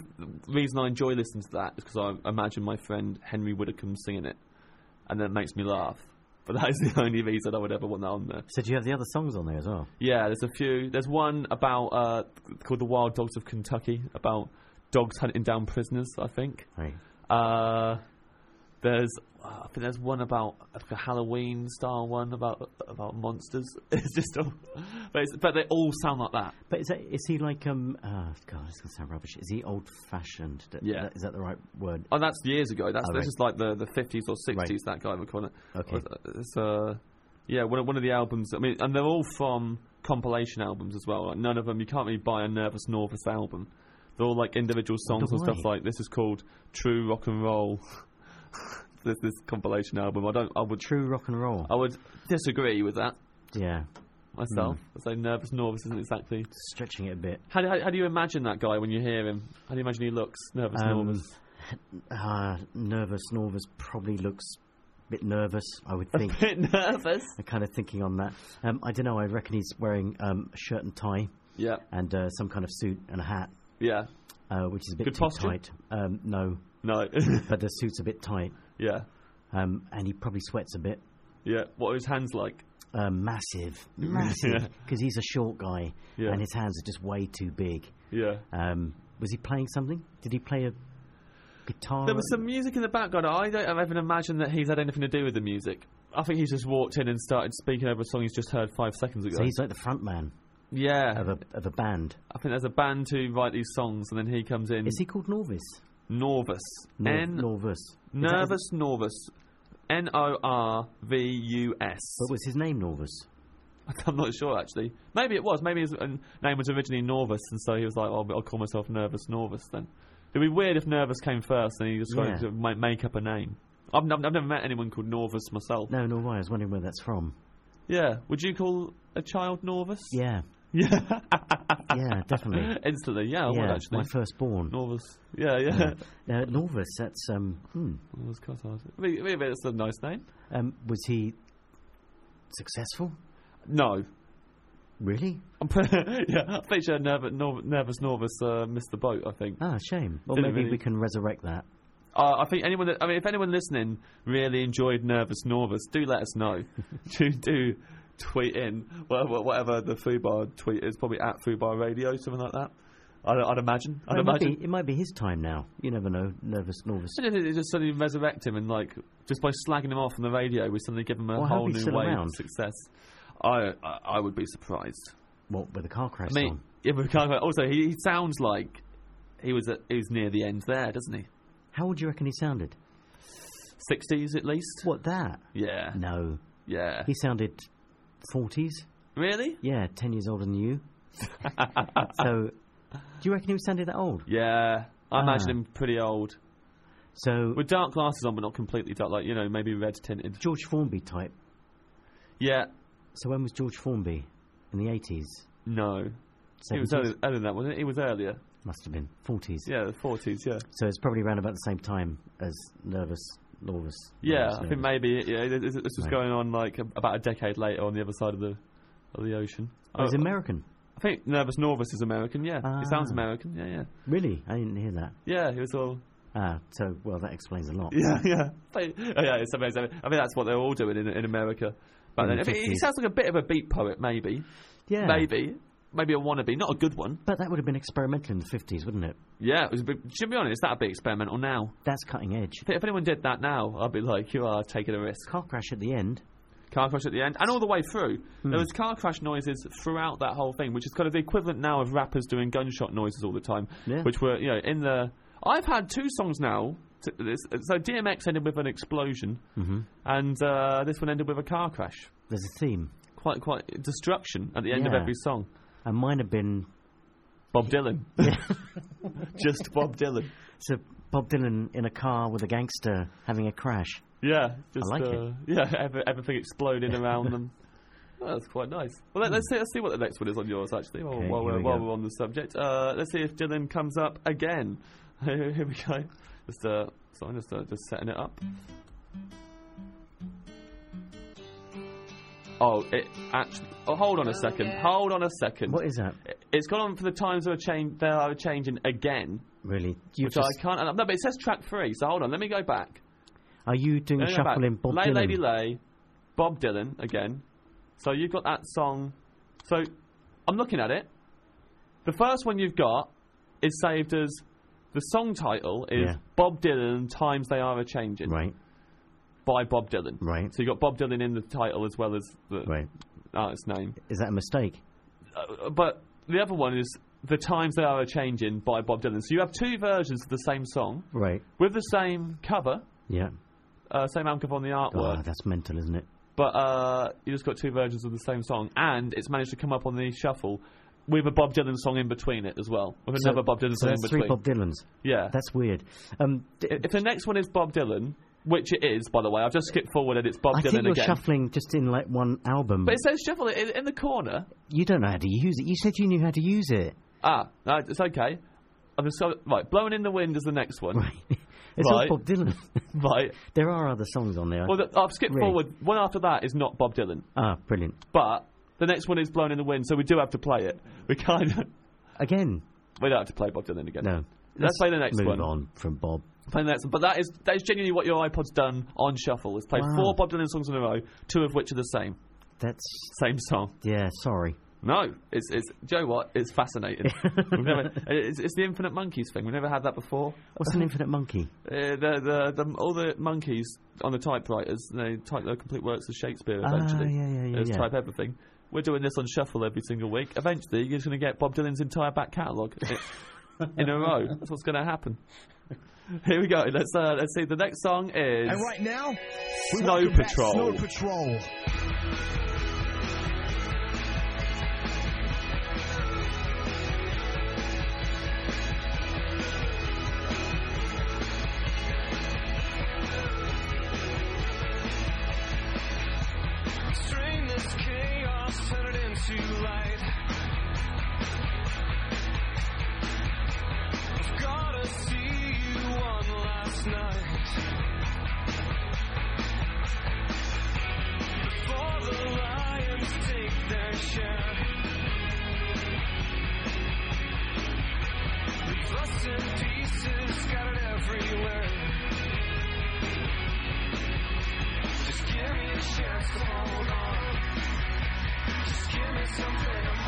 reason I enjoy listening to that is because I imagine my friend Henry Widdicombe singing it, and that makes me laugh. But that is the only reason I would ever want that on there. So do you have the other songs on there as well? Yeah, there's a few. There's one about uh, called "The Wild Dogs of Kentucky" about dogs hunting down prisoners. I think. Right. Uh, there's uh, I think there's one about like a Halloween style one about about monsters. It's just all, but it's, but they all sound like that. But is that is he like um? Oh God, it's gonna sound rubbish. Is he old fashioned? Yeah. Is that the right word? Oh, that's years ago. That's Oh, this right. is like the the 50s or 60s. Right. That guy recording it. Okay. It's uh, yeah, one of, one of the albums. I mean, and they're all from compilation albums as well. Like none of them you can't really buy a Nervous Norvus album. They're all like individual songs and stuff like this is called True Rock and Roll. this this compilation album. I don't. I would. True rock and roll. I would disagree with that Yeah. myself. I say Nervous Norvus isn't exactly. Stretching it a bit. How, do- how, how do you imagine that guy when you hear him? How do you imagine he looks? Nervous Um, Norvus. Uh, nervous Norvus probably looks a bit nervous. I would think. A bit nervous. I'm kind of thinking on that. Um, I don't know. I reckon he's wearing um, a shirt and tie Yeah, and uh, some kind of suit and a hat, yeah. uh, which is a bit Good too posture? tight. Um, no, No. but the suit's a bit tight, yeah, um, and he probably sweats a bit. yeah. What are his hands like? Um, massive, massive, Yeah. because he's a short guy, Yeah. and his hands are just way too big. Yeah. Um, was he playing something? Did he play a guitar? There was some music in the background. I don't even imagine that he's had anything to do with the music. I think he's just walked in and started speaking over a song he's just heard five seconds ago. So he's like the front man yeah, of a of a band. I think there's a band who write these songs, and then he comes in. Is he called Norvis? Norvis. Nor- N Norvis. Is that his- Nervous Norvus. N O R V U S. But was his name Norvis? I'm not sure actually. Maybe it was. Maybe his uh, name was originally Norvis, and so he was like, "Oh, I'll call myself Nervous Norvus." Then it'd be weird if Nervous came first, and he just Yeah. to make up a name. I've, n- I've never met anyone called Norvis myself. No, nor I. I was wondering where that's from. Yeah. Would you call a child Norvis? Yeah, Yeah. yeah, definitely. Instantly. Yeah, I would actually. my firstborn. Norvus. Yeah, yeah. Uh, Norvis. That's um. Hmm. Norvus Collard. Maybe, maybe it's a nice name. Um. Was he successful? No. Really? I'm yeah, I'm pretty sure Nerv- Nor- Nervous Norvus uh, missed the boat, I think. Ah, shame. Well, Didn't maybe really- we can resurrect that. Uh, I think anyone that, I mean, if anyone listening really enjoyed Nervous Norvus, do let us know. do, do tweet in, whatever, whatever the Fubar tweet is, probably at Fubar Radio, something like that. I'd, I'd imagine. I'd it, might imagine. be, it might be his time now. You never know. Nervous nervous. Imagine if they just suddenly resurrect him and like just by slagging him off on the radio, we suddenly give him a Well, whole new around. of success. I, I I would be surprised. What with a car crash I mean, yeah, but we can't. Also, he, he sounds like he was at, he was near the end there, doesn't he? How old do you reckon he sounded? Sixties at least. What that? Yeah, No, yeah. he sounded forties. Really? Yeah, ten years older than you. so, do you reckon he was sounded that old? Yeah, I imagine Ah. him pretty old So, with dark glasses on, but not completely dark. Like you know, maybe red tinted. George Formby type. Yeah, So when was George Formby? In the eighties, no. He was earlier, earlier than that, wasn't it? He was earlier. must have been forties. Yeah, the forties. Yeah. So it's probably around about the same time as Nervous Norvis. Yeah, I think maybe yeah, this, was going on like a, about a decade later on the other side of the of the ocean. Oh, he's Uh, American. I think Nervous Norvus is American. Yeah, he sounds Ah. American. Yeah, yeah, Really? I didn't hear that. yeah. He was all Ah, so well that explains a lot. yeah, yeah. But- oh, yeah, it's amazing. I mean, that's what they're all doing in, in America. But then, the I mean, he sounds like a bit of a beat poet, maybe, Yeah. maybe, maybe a wannabe, not a good one. But that would have been experimental in the fifties, wouldn't it? Yeah, it was a bit, to be honest, that'd be experimental now. That's cutting edge. If, if anyone did that now, I'd be like, you are taking a risk. Car crash at the end. car crash at the end, and all the way through. Hmm. There was car crash noises throughout that whole thing, which is kind of the equivalent now of rappers doing gunshot noises all the time. Yeah. Which were, you know, in the. I've had two songs now. So DMX ended with an explosion, Mm-hmm. and uh, this one ended with a car crash. There's a theme, Quite, quite destruction at the end of every song. And mine have been Bob Dylan. Just Bob Dylan. So Bob Dylan in a car with a gangster having a crash. Yeah, just like it. uh, yeah, ev- everything exploding around them. Oh, that's quite nice. Well, let, us see. Let's see what the next one is on yours. Actually, while, Okay, while, we're, we while we're on the subject, uh, let's see if Dylan comes up again. Here we go. Just uh, sorry, just uh, just setting it up. Oh, it actually. Oh, hold on a oh, second. Hold on a second. What is that? It's gone on for the times are change. They are changing again, Really? You which just, I can't. No, but it says track three. So hold on. Let me go back. are you doing a Let me go back. shuffle in Bob lay, Dylan? Lady Lay, Bob Dylan again. So you've got that song. So I'm looking at it. The first one you've got is saved as the song title is Yeah. Bob Dylan Times They Are a Changing Right, by Bob Dylan. right, So you've got Bob Dylan in the title as well as the right. artist's name. Is that a mistake? Uh, but the other one is The Times They Are a Changing by Bob Dylan. So you have two versions of the same song Right. with the same cover, Yeah. uh, same album cover on the artwork. Oh, that's mental, isn't it? but uh, you just got two versions of the same song, and it's managed to come up on the shuffle with a Bob Dylan song in between it as well, with So- another Bob Dylan So song in that's three. Bob Dylans. yeah. That's weird. Um, d- if the next one is Bob Dylan, which it is, by the way, I've just skipped forward and it's Bob I Dylan think you're again. shuffling just in like one album. but it says shuffle it in, in the corner. you don't know how to use it. You said you knew how to use it. Ah, no, it's okay. I'm just so, right. Blowing in the wind is the next one, Right. it's Right. all Bob Dylan. right? there are other songs on there. Well, the, I've skipped Really? forward. One after that is not Bob Dylan, ah, brilliant. but the next one is Blown in the Wind, so we do have to play it. We kind of Again, we don't have to play Bob Dylan again. no. Let's play the next move one. on from Bob. Play the next one. But that is that is genuinely what your iPod's done on shuffle. It's played Wow. four Bob Dylan songs in a row, two of which are the same, That's same song. yeah. Sorry. No, it's it's. Do you know what? It's fascinating. We've never, it's, it's the Infinite Monkeys thing. We've never had that before. What's an infinite monkey? Uh, the, the the all the monkeys on the typewriters they type their complete works of Shakespeare eventually. Ah, yeah, yeah, yeah, They just yeah. type everything. We're doing this on shuffle every single week. Eventually, you're just going to get Bob Dylan's entire back catalogue in a row. That's what's going to happen. Here we go. Let's uh, let's see. The next song is And right now, Snow Patrol. Snow Patrol. A hold on. Just give me something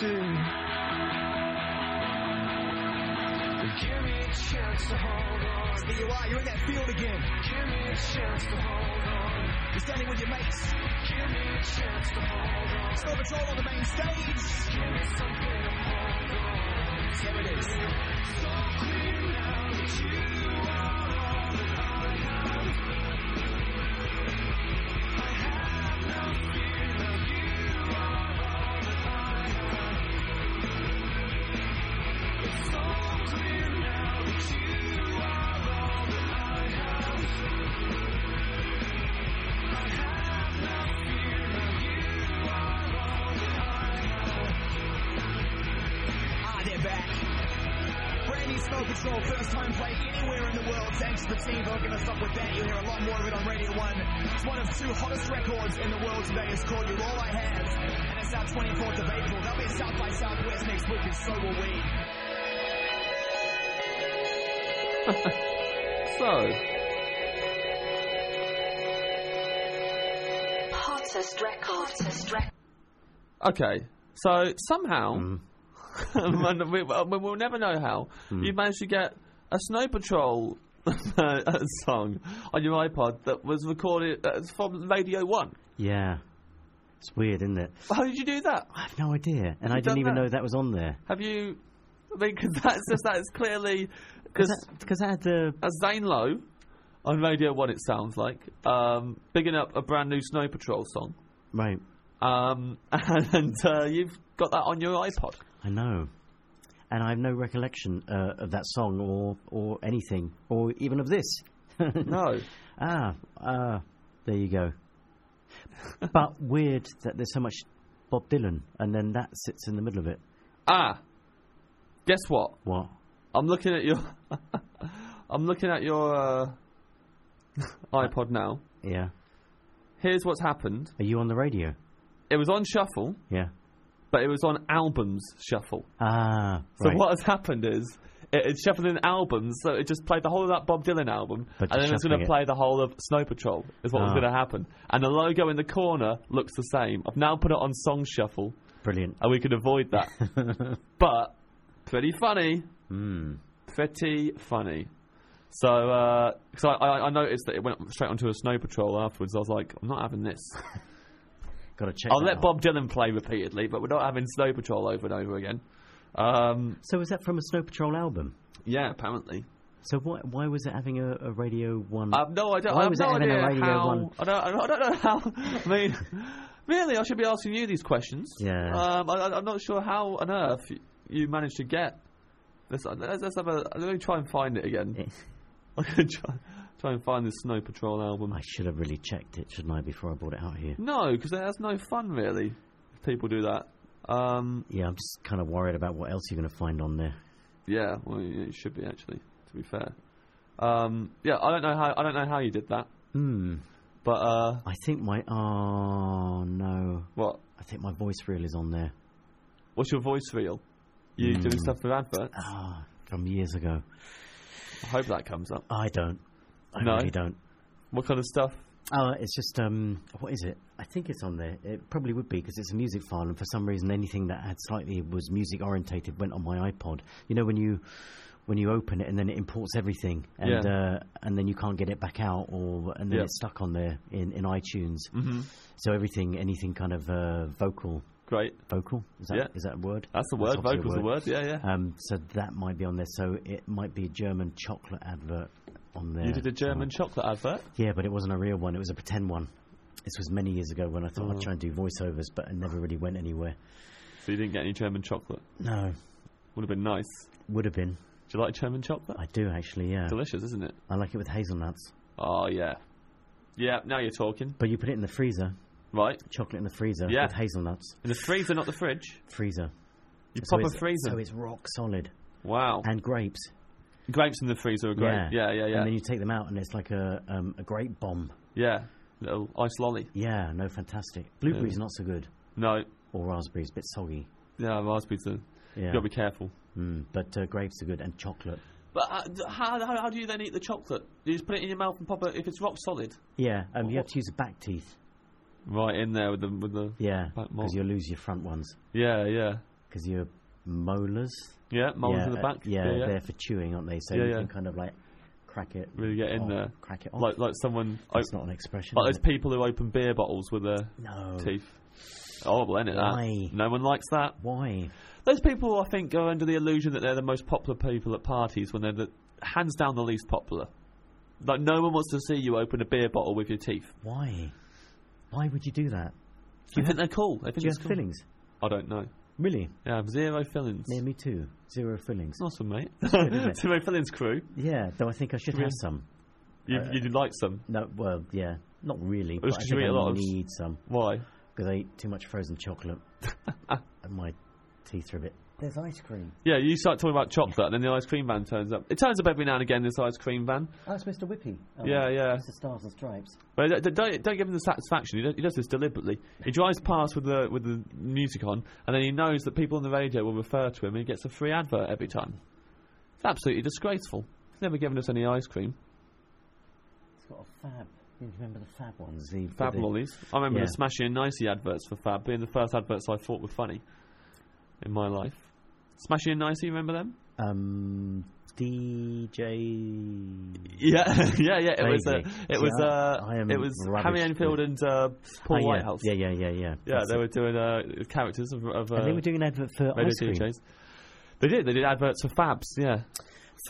Give me a chance to hold on. You're in that field again. Give me a chance to hold on. You're standing with your mates. Give me a chance to hold on. Snow Patrol on the main stage. Give me something to hold on. Here it is. So clear now that you Brand new Snow Patrol, first time played anywhere in the world. Thanks to the team for hooking us up with that. You'll hear a lot more of it on Radio 1. It's one of two hottest records in the world today. It's called You're All I Have. And it's out 24th of April. They'll be at South by Southwest next week, and so will we. So, Hottest record. Hottest record. okay. So somehow, Mm. and we, we'll never know how, you managed to get a Snow Patrol song on your iPod that was recorded uh, from Radio 1. Yeah. It's weird, isn't it? How did you do that? I have no idea. And I You've didn't even that? know that was on there. Have you. I mean, because that's just, that is clearly. Because I had the. as Zane Lowe on Radio 1, it sounds like, um, bigging up a brand new Snow Patrol song. Right. Um, and uh, you've got that on your iPod. I know. And I have no recollection uh, of that song or, or anything, or even of this. No. Ah, ah, there you go. but weird that there's so much Bob Dylan, and then that sits in the middle of it. Ah, guess what? What? I'm looking at your. I'm looking at your uh, iPod now. Yeah. Here's what's happened. Are you on the radio? It was on shuffle, Yeah. But it was on albums shuffle. Ah, So right. what has happened is it, it's shuffled in albums, so it just played the whole of that Bob Dylan album, But and then it's going to play the whole of Snow Patrol. Is what was Ah. going to happen, and the logo in the corner looks the same. I've now put it on song shuffle, Brilliant. and we could avoid that. but pretty funny, Hmm. pretty funny. So, because I, I, I noticed that it went straight onto a Snow Patrol afterwards. I was like, I'm not having this. Got to check. I'll let out. Bob Dylan play repeatedly, but we're not having Snow Patrol over and over again. Um, So was that from a Snow Patrol album? yeah, apparently. So why why was it having a, a Radio One? I have no idea. Why I was no it having a Radio how. One? I don't, I don't- know how. I mean, really, I should be asking you these questions. Yeah. Um, I, I'm not sure how on earth y- you managed to get. Let's, let's, let's have a. Let me try and find it again. I'm gonna try, try and find this Snow Patrol album. I should have really checked it, shouldn't I, before I brought it out here? No, because that's no fun, really. If people do that. Um, Yeah, I'm just kind of worried about what else you're going to find on there. yeah, well, it should be actually. To be fair. Um, yeah, I don't know how. I don't know how you did that, Hmm. but uh, I think my oh no, what? I think my voice reel is on there. What's your voice reel? You Hmm. doing stuff for adverts? Ah, from years ago. I hope that comes up. I don't. I No? really don't. What kind of stuff? Oh, it's just um, what is it? I think it's on there. It probably would be because it's a music file, and for some reason, anything that had slightly was music orientated went on my iPod. You know when you when you open it and then it imports everything, and Yeah. uh, and then you can't get it back out, or and then Yeah. it's stuck on there in in iTunes. Mm-hmm. So everything, anything kind of uh, vocal, Great. vocal is that Yeah. is that a word? That's the word. obviously Vocals a word. Yeah, yeah. Um, so that might be on there. So it might be a German chocolate advert on you did a German uh, chocolate advert. Yeah, but it wasn't a real one. It was a pretend one. This was many years ago when I thought Oh. I'd try and do voiceovers, but it never really went anywhere. So you didn't get any German chocolate. No, Would have been nice. would have been. Do you like German chocolate? I do actually, yeah. Delicious, isn't it? I like it with hazelnuts. Oh yeah. Yeah. Now you're talking. But you put it in the freezer, Right. chocolate in the freezer Yeah. with hazelnuts. In the freezer, not the fridge. Freezer. You So pop a freezer. So it's rock solid. wow. And grapes. Grapes in the freezer are great. Yeah. Yeah, yeah, yeah. And then you take them out and it's like a, um, a grape bomb. yeah. Little ice lolly. Yeah, no, fantastic. Blueberries not so good. No. Or raspberries, a bit soggy. Yeah, raspberries. Are, Yeah. You got to be careful. Mm, but uh, grapes are good and chocolate. But uh, how, how how do you then eat the chocolate? You just put it in your mouth and pop it if it's rock solid. Yeah, um, you have to use the back teeth. Right in there with the with the Yeah, because you'll lose your front ones. yeah yeah. Because your molars Yeah, molars in the uh, back. yeah, yeah, yeah. they're for chewing, aren't they? So Yeah, you yeah. can kind of like crack it. Really get in off, there. Crack it off. Like like someone. That's op- not an expression. like those it? people who open beer bottles with their No. teeth. Horrible, isn't it? That? Why? No one likes that. Why? Those people, I think, go under the illusion that they're the most popular people at parties when they're the hands down the least popular. Like no one wants to see you open a beer bottle with your teeth. Why? Why would you do that? Do you think they're cool? I think Do you have cool. fillings? I don't know. Really? Yeah, I have zero fillings. Yeah, me too. Zero fillings. Awesome, mate. good, zero fillings crew. Yeah, though I think I should Yeah. have some. You, Uh, you'd like some. No, well, yeah, not really. But I you eat I a lot of- need some Why? because I eat too much frozen chocolate, and my teeth are a bit. There's ice cream. Yeah, you start talking about chocolate, and then the ice cream van turns up. It turns up every now and again. This ice cream van. Oh, it's Mr. Whippy. Oh, Yeah, yeah. Mr. Stars and Stripes. But don't, don't, don't give him the satisfaction. He does, he does this deliberately. He drives past with the with the music on, and then he knows that people on the radio will refer to him, and he gets a free advert every time. It's absolutely disgraceful. He's never given us any ice cream. It's got a fab. You remember the fab ones? The, Fab lollies. I remember Yeah. the Smashing and Nicey adverts for Fab being the first adverts I thought were funny in my life. Smashie and Nicey, remember them? Um, DJ. Yeah, yeah, yeah. It was uh, it was I- uh, I am it was Harry Enfield and uh, Paul Oh, yeah. Whitehouse. Yeah, yeah, yeah, yeah. Yeah, That's they it. were doing uh, characters of, of uh, they were doing an advert for ice cream. DJs. They did. They did adverts for Fabs. Yeah.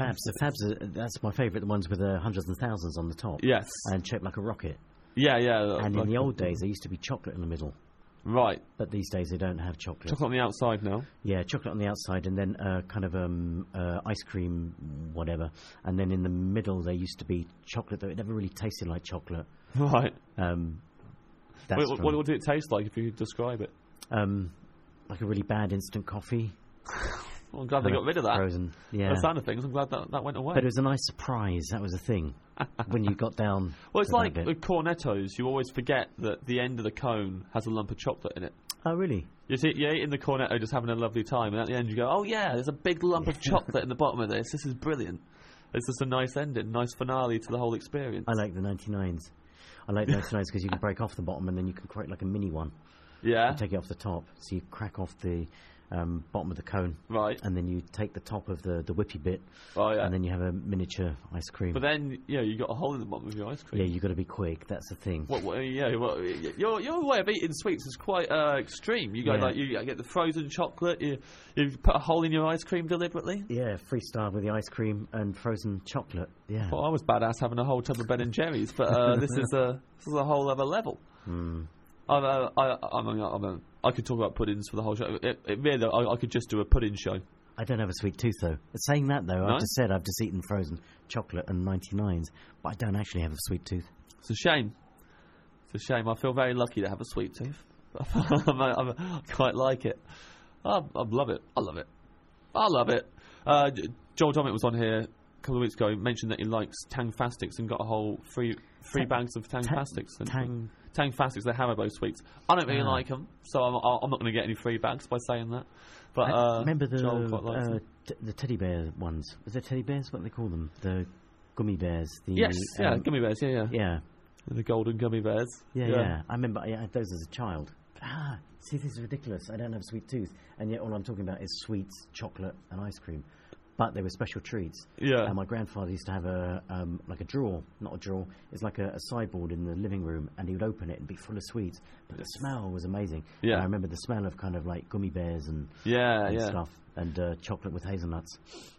Fabs. The Fabs. Are, that's my favourite. The ones with uh, hundreds and thousands on the top. Yes. And shaped like a rocket. Yeah, yeah. And in the old days, there used to be chocolate in the middle. Right, But these days, they don't have chocolate. chocolate on the outside now. Yeah, chocolate on the outside, and then uh, kind of um, uh, ice cream, whatever. And then in the middle, there used to be chocolate, though it never really tasted like chocolate. Right. Um, that's what, from, what did it taste like if you could describe it? um, like a really bad instant coffee. Well, I'm glad they got rid of that. Frozen. Yeah. The sound of things. I'm glad that that went away. But it was a nice surprise. That was a thing. when you got down. well, it's like bit. with cornettos. You always forget that the end of the cone has a lump of chocolate in it. Oh, really? You see, you're eating the cornetto, just having a lovely time, and at the end you go, "Oh yeah, there's a big lump of chocolate in the bottom of this. This is brilliant. It's just a nice ending, nice finale to the whole experience." I like the 99s. I like the 99s because you can break off the bottom and then you can create like a mini one. yeah, and take it off the top. So you crack off the um, bottom of the cone, right. and then you take the top of the, the whippy bit, Oh yeah. and then you have a miniature ice cream. but then, know, you got a hole in the bottom of your ice cream. yeah, you got to be quick. That's the thing. What, what, yeah, well, your your way of eating sweets is quite uh, extreme. You go Yeah. like you get the frozen chocolate. You you put a hole in your ice cream deliberately. Yeah, freestyle with the ice cream and frozen chocolate. Yeah. Well, I was badass having a whole tub of Ben and Jerry's, but uh, this is a this is a whole other level. Hmm. I, uh, I, I, mean, I, mean, I could talk about puddings for the whole show. It, it really, I, I could just do a pudding show. I don't have a sweet tooth though. Saying that though, No? I've just said I've just eaten frozen chocolate and 99s, but I don't actually have a sweet tooth. It's a shame. It's a shame. I feel very lucky to have a sweet tooth. I'm, I'm, I quite like it. I, I love it. I love it. I love it. Uh, J- Joel Dommett was on here a couple of weeks ago. Mentioned that he likes Tangfastics and got a whole free Tang- bags of Tang, Tang- Fastics. And, Tang- Tangfastics, they're Haribo sweets. I don't really Ah. like them, so I'm, I'm not going to get any free bags by saying that. But I uh, remember the Joel quite likes uh, t- the teddy bear ones. Was it teddy bears? What do they call them? The gummy bears. The, Yes, yeah, um, gummy bears, yeah, yeah, yeah, The golden gummy bears. yeah, yeah. I remember I had those as a child. Ah, see, this is ridiculous. I don't have sweet tooth, and yet all I'm talking about is sweets, chocolate, and ice cream. But they were special treats. Yeah. And my grandfather used to have a um, like a drawer, not a drawer. It's like a, a sideboard in the living room, and he would open it and be full of sweets. But the smell was amazing. Yeah. And I remember the smell of kind of like gummy bears and, Yeah, and yeah. stuff, and uh, chocolate with hazelnuts.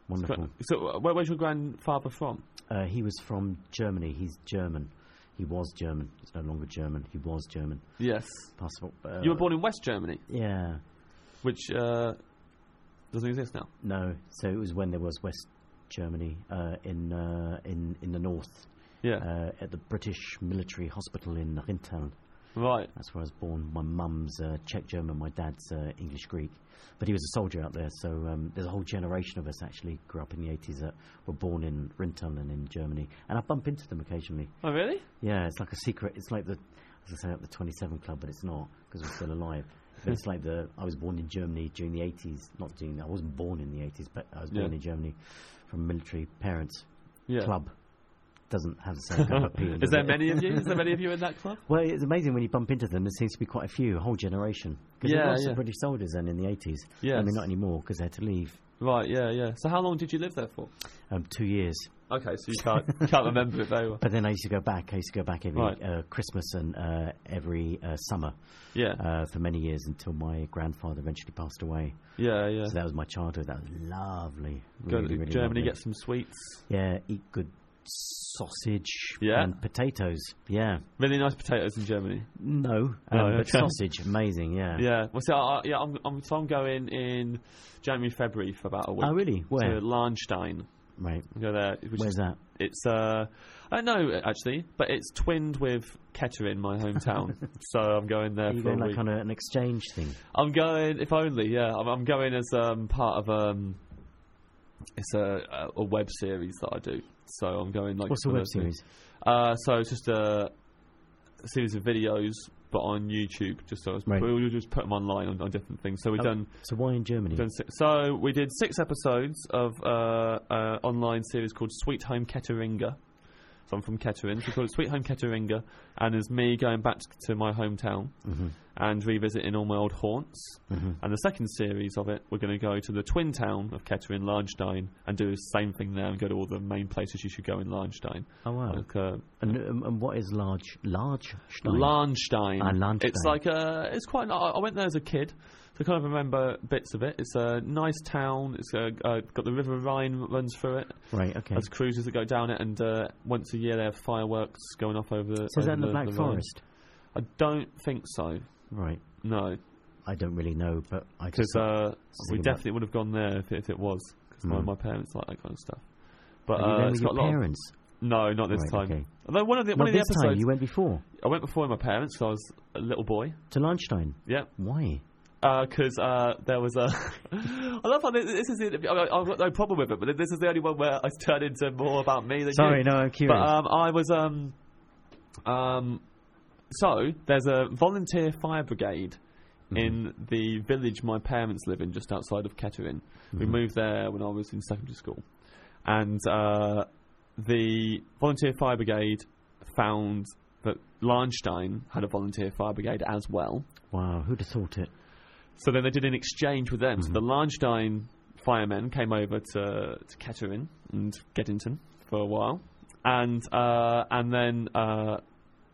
Wonderful. So, uh, where, where's your grandfather from? Uh, he was from Germany. He's German. He was German. He's no longer German. He was German. Yes. Possible. Uh, You were born in West Germany, Yeah. which uh, doesn't exist now. No. So it was when there was West Germany uh, in uh, in in the north Yeah. uh, at the British Military Hospital in Rinteln. right. That's where I was born. My mum's uh, Czech German. My dad's uh, English Greek. But he was a soldier out there, so um, there's a whole generation of us actually grew up in the 80s that were born in Rinteln and in Germany. And I bump into them occasionally. Oh, really? Yeah, it's like a secret. It's like the, as I say, like the 27 Club, but it's not because we're still alive. It's like the I was born in Germany during the 80s. Not during. I wasn't born in the 80s, but I was born Yeah. in Germany from military parents. Yeah. Club doesn't have the same kind of appeal. Is there it? many of you? Is there many of you in that club? Well, it's amazing when you bump into them. There seems to be quite a few, a whole generation. Because Yeah, there were lots yeah. of British soldiers then in the 80s. Yes. I mean, not anymore because they had to leave Right, yeah, yeah. So how long did you live there for? Um, two years. Okay, so you can't you can't remember it very well. But then I used to go back. I used to go back every Right. uh, Christmas and uh, every uh, summer Yeah, uh, for many years until my grandfather eventually passed away. yeah, yeah. So that was my childhood. That was lovely. Go Really, to really Germany, lovely. get some sweets. Yeah, eat good sausage Yeah. and potatoes. Yeah. Really nice potatoes in Germany. No, um, but okay. sausage, amazing. Yeah. Yeah. Well, see, I, I- yeah, I'm, I'm, so I'm going in January, February for about a week. Oh, really? Where? To Lahnstein. Right. Go there. Which Where's that? It's uh, I don't know actually, but it's twinned with Kettering, my hometown. so I'm going there Are you for going like week. on a, an exchange thing? I'm going, if only, yeah. I'm, I'm going as um, part of um, it's a, a, a web series that I do. So I'm going like. What's the for web thing. series? Uh, so it's just a series of videos, but on YouTube. Just so I was, Right. we'll just put them online on, on different things. So we've Oh, done. So why in Germany? Done six, so we did six episodes of uh, uh, online series called Sweet Home Ketteringa. So I'm from Kettering. So we call it Sweet Home Ketteringa, and it's me going back to my hometown hmm and revisiting all my old haunts. hmm And the second series of it, we're going to go to the twin town of Kettering, Lahnstein, and do the same thing there and go to all the main places you should go in Lahnstein. Oh wow. Like, uh, And, um, and what is large? Large? Stein? Lahnstein. Ah. It's like a. It's quite. I I went there as a kid, I kind of remember bits of it. It's a nice town. It's uh, uh, got the River Rhine that runs through it. Right. Okay. There's cruises that go down it, and uh, once a year they have fireworks going off over the. So is that over in the Black Rhine. Forest? I don't think so. Right. No, I don't really know, but I because uh, we definitely would have gone there if, if it was. Because my, Mm. my parents like that kind of stuff. But Are you uh, it's with got your a lot. Of, parents. no, not this Right, time. okay. Although one of the Not one of the episodes, time. You went before I went before with my parents. So I was a little boy. to Lahnstein. Yeah. Why? Because uh, there was a. I love how this, this is. I, I've got no problem with it, but this is the only one where I turned into more about me than Sorry, you. no, I'm curious. But um, I was um, um, so there's a volunteer fire brigade Mm-hmm. in the village my parents live in, just outside of Kettering. We Mhm. moved there when I was in secondary school, and uh, the volunteer fire brigade found that Lahnstein had a volunteer fire brigade as well. wow, who'd have thought it? So then they did an exchange with them. So Mhm. the Lahnstein firemen came over to, to Kettering and Geddington for a while, and uh, and then uh,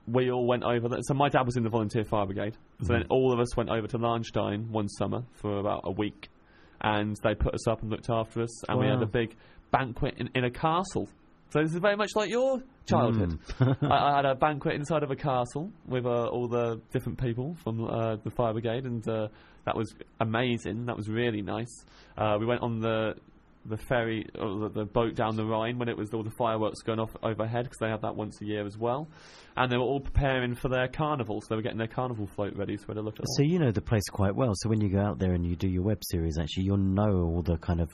we all went over. So my dad was in the volunteer fire brigade. So then Mhm. all of us went over to Lahnstein one summer for about a week, and they put us up and looked after us, and we had a big banquet in, in a castle. So this is very much like your childhood. Mm. I, I had a banquet inside of a castle with uh, all the different people from uh, the fire brigade, and uh, that was amazing. That was really nice. Uh, we went on the the ferry, or the, the boat down the Rhine when it was all the fireworks going off overhead because they have that once a year as well. And they were all preparing for their carnival, so they were getting their carnival float ready. So we had a look at So you know the place quite well. So when you go out there and you do your web series, actually, you'll know all the kind of.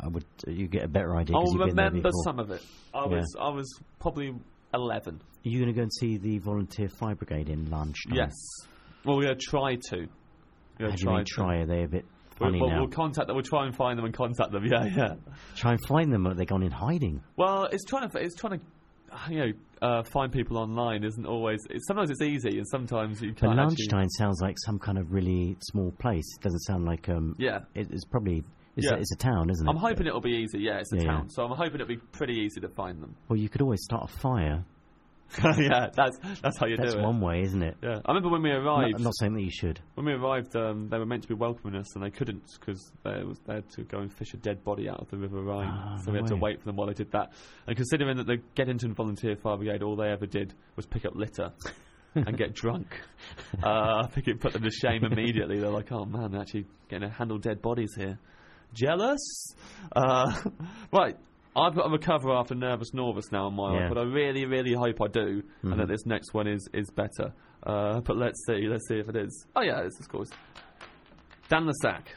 I would. You get a better idea. I'll you've been there remember some of it. I Yeah. was I was probably eleven. Are you going to go and see the volunteer fire brigade in lunch? Yes. Well, we're gonna try to. How do you mean try? Are they a bit funny we'll, now? we'll contact them. We'll try and find them and contact them. Yeah, yeah. Try and find them. Are they gone in hiding? Well, it's trying to it's trying to you know uh, find people online isn't always. It's, sometimes it's easy and sometimes you But can't. actually- Lahnstein sounds like some kind of really small place. It doesn't sound like um. Yeah. It, it's probably it's, Yeah. a, it's a town, isn't it? I'm hoping it'll be easy. Yeah, it's a Yeah, yeah. town, so I'm hoping it'll be pretty easy to find them. Well, you could always start a fire. yeah, that's that's how you That's do it. That's one way, isn't it? Yeah, I remember when we arrived. I'm not saying that you should. When we arrived, um, they were meant to be welcoming us, and they couldn't because they, was, they had to go and fish a dead body out of the River Rhine. Ah, so we no had to wait for them while they did that. And considering that the Geddington Volunteer Fire Brigade, all they ever did was pick up litter and get drunk, uh, I think it put them to shame immediately. They're like, "Oh man, they're actually getting to handle dead bodies here." Jealous? Uh, right. I've got to recover after Nervous Norvus now in my Yeah. life, but I really, really hope I do, and that Mhm. this next one is, is better. Uh, but let's see, let's see if it is. Oh yeah, it's of course. Dan le Sac.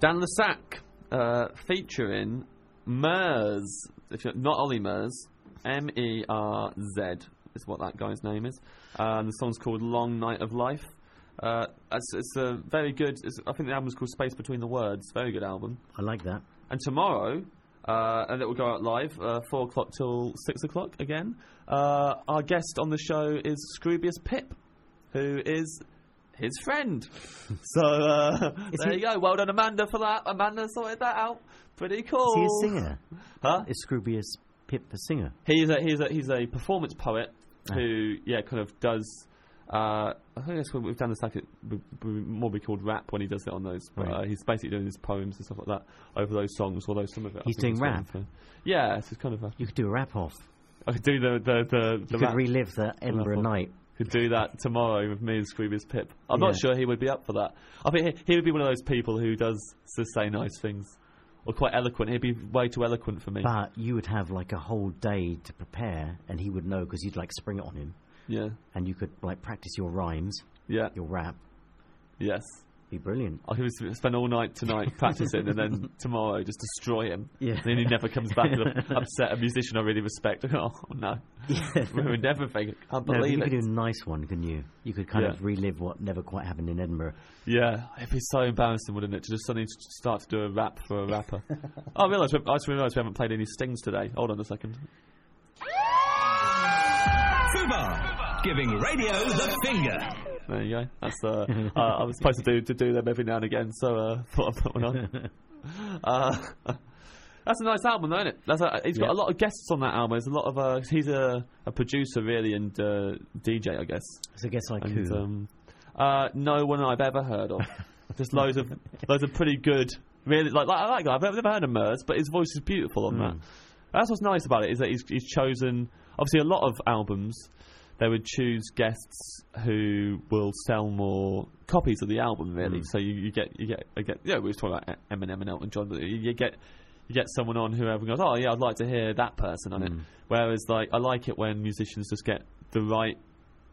Dan le Sac, uh, featuring Merz. If you're not Ollie Merz, M E R Z is what that guy's name is. Um, the song's called Long Night of Life. Uh, it's, it's a very good. I think the album's called Space Between the Words. Very good album. I like that. And tomorrow, uh, and it will go out live, uh, 4 o'clock till 6 o'clock again. Uh, our guest on the show is Scroobius Pip, who is his friend. so uh, there he- you go. Well done, Amanda, for that. Amanda sorted that out. Pretty cool. Is he a singer? Huh? Is Scroobius Pip a singer? He's a he's a he's a performance poet Ah. who yeah kind of does. Uh, I think that's what we've done this like it would would more be called rap when he does it on those. But, Right. uh, he's basically doing his poems and stuff like that over those songs. Although some of it He's doing rap? For, yeah, it's kind of. A, You could do a rap off. I could do the the the, You the could relive the Edinburgh off. night. Could do that tomorrow with me and Scroobius Pip. I'm not sure he would be up for that. I think he, he would be one of those people who does to say nice things or quite eloquent. He'd be way too eloquent for me. But you would have like a whole day to prepare, and he would know because you'd like spring it on him, yeah, and you could like practice your rhymes, yeah, your rap. yes. Be brilliant. I could s- spend all night tonight practicing, and then tomorrow just destroy him. Yeah. Then he never comes back. and upset. A musician I really respect. Oh no, ruined everything. Can't No, but believe you it. could do a nice one, couldn't you? You could kind Yeah. of relive what never quite happened in Edinburgh. Yeah, it'd be so embarrassing, wouldn't it, to just suddenly start to do a rap for a rapper? oh, I realised we, I just realised we haven't played any stings today. Hold on a second. Fubar, giving radio the finger. There you go. That's uh, uh, I was supposed to do to do them every now and again, so uh, thought I'd put one on. uh, that's a nice album, though, isn't it? That's a, he's got Yeah. a lot of guests on that album. There's a lot of uh, he's a, a producer really and uh, DJ, I guess. So guess like And, who? um, uh, no one I've ever heard of. Just loads of loads of pretty good. Really, like, like I like that. I've never heard of Merz, but his voice is beautiful on that. That's what's nice about it is that he's, he's chosen. Obviously, a lot of albums they would choose guests who will sell more copies of the album. Really, so you, you get you get you get. Yeah, we were talking about Eminem and Elton John, but you, get you get someone on who everyone goes, oh yeah, I'd like to hear that person on it. Whereas like I like it when musicians just get the right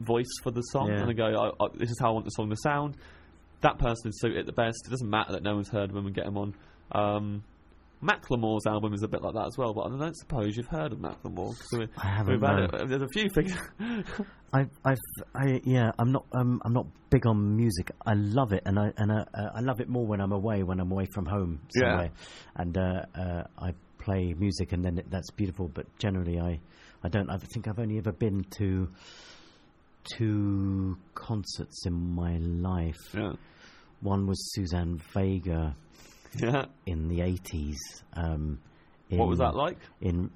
voice for the song Yeah. and they go, I, I, this is how I want the song to sound. That person is suit it the best. It doesn't matter that no one's heard of them and get them on. Um, Macklemore's album is a bit like that as well, but I don't suppose you've heard of Macklemore. 'cause I haven't, we've had it- There's a few things. I've, I've, I, yeah, I'm not, um, I'm not big on music. I love it, and I, and uh, uh, I love it more when I'm away, when I'm away from home Yeah. and uh, uh, I play music, and then it, that's beautiful. But generally, I, I don't. I think I've only ever been to two concerts in my life. yeah. One was Suzanne Vega yeah. in the 80s. Um, What was that like? in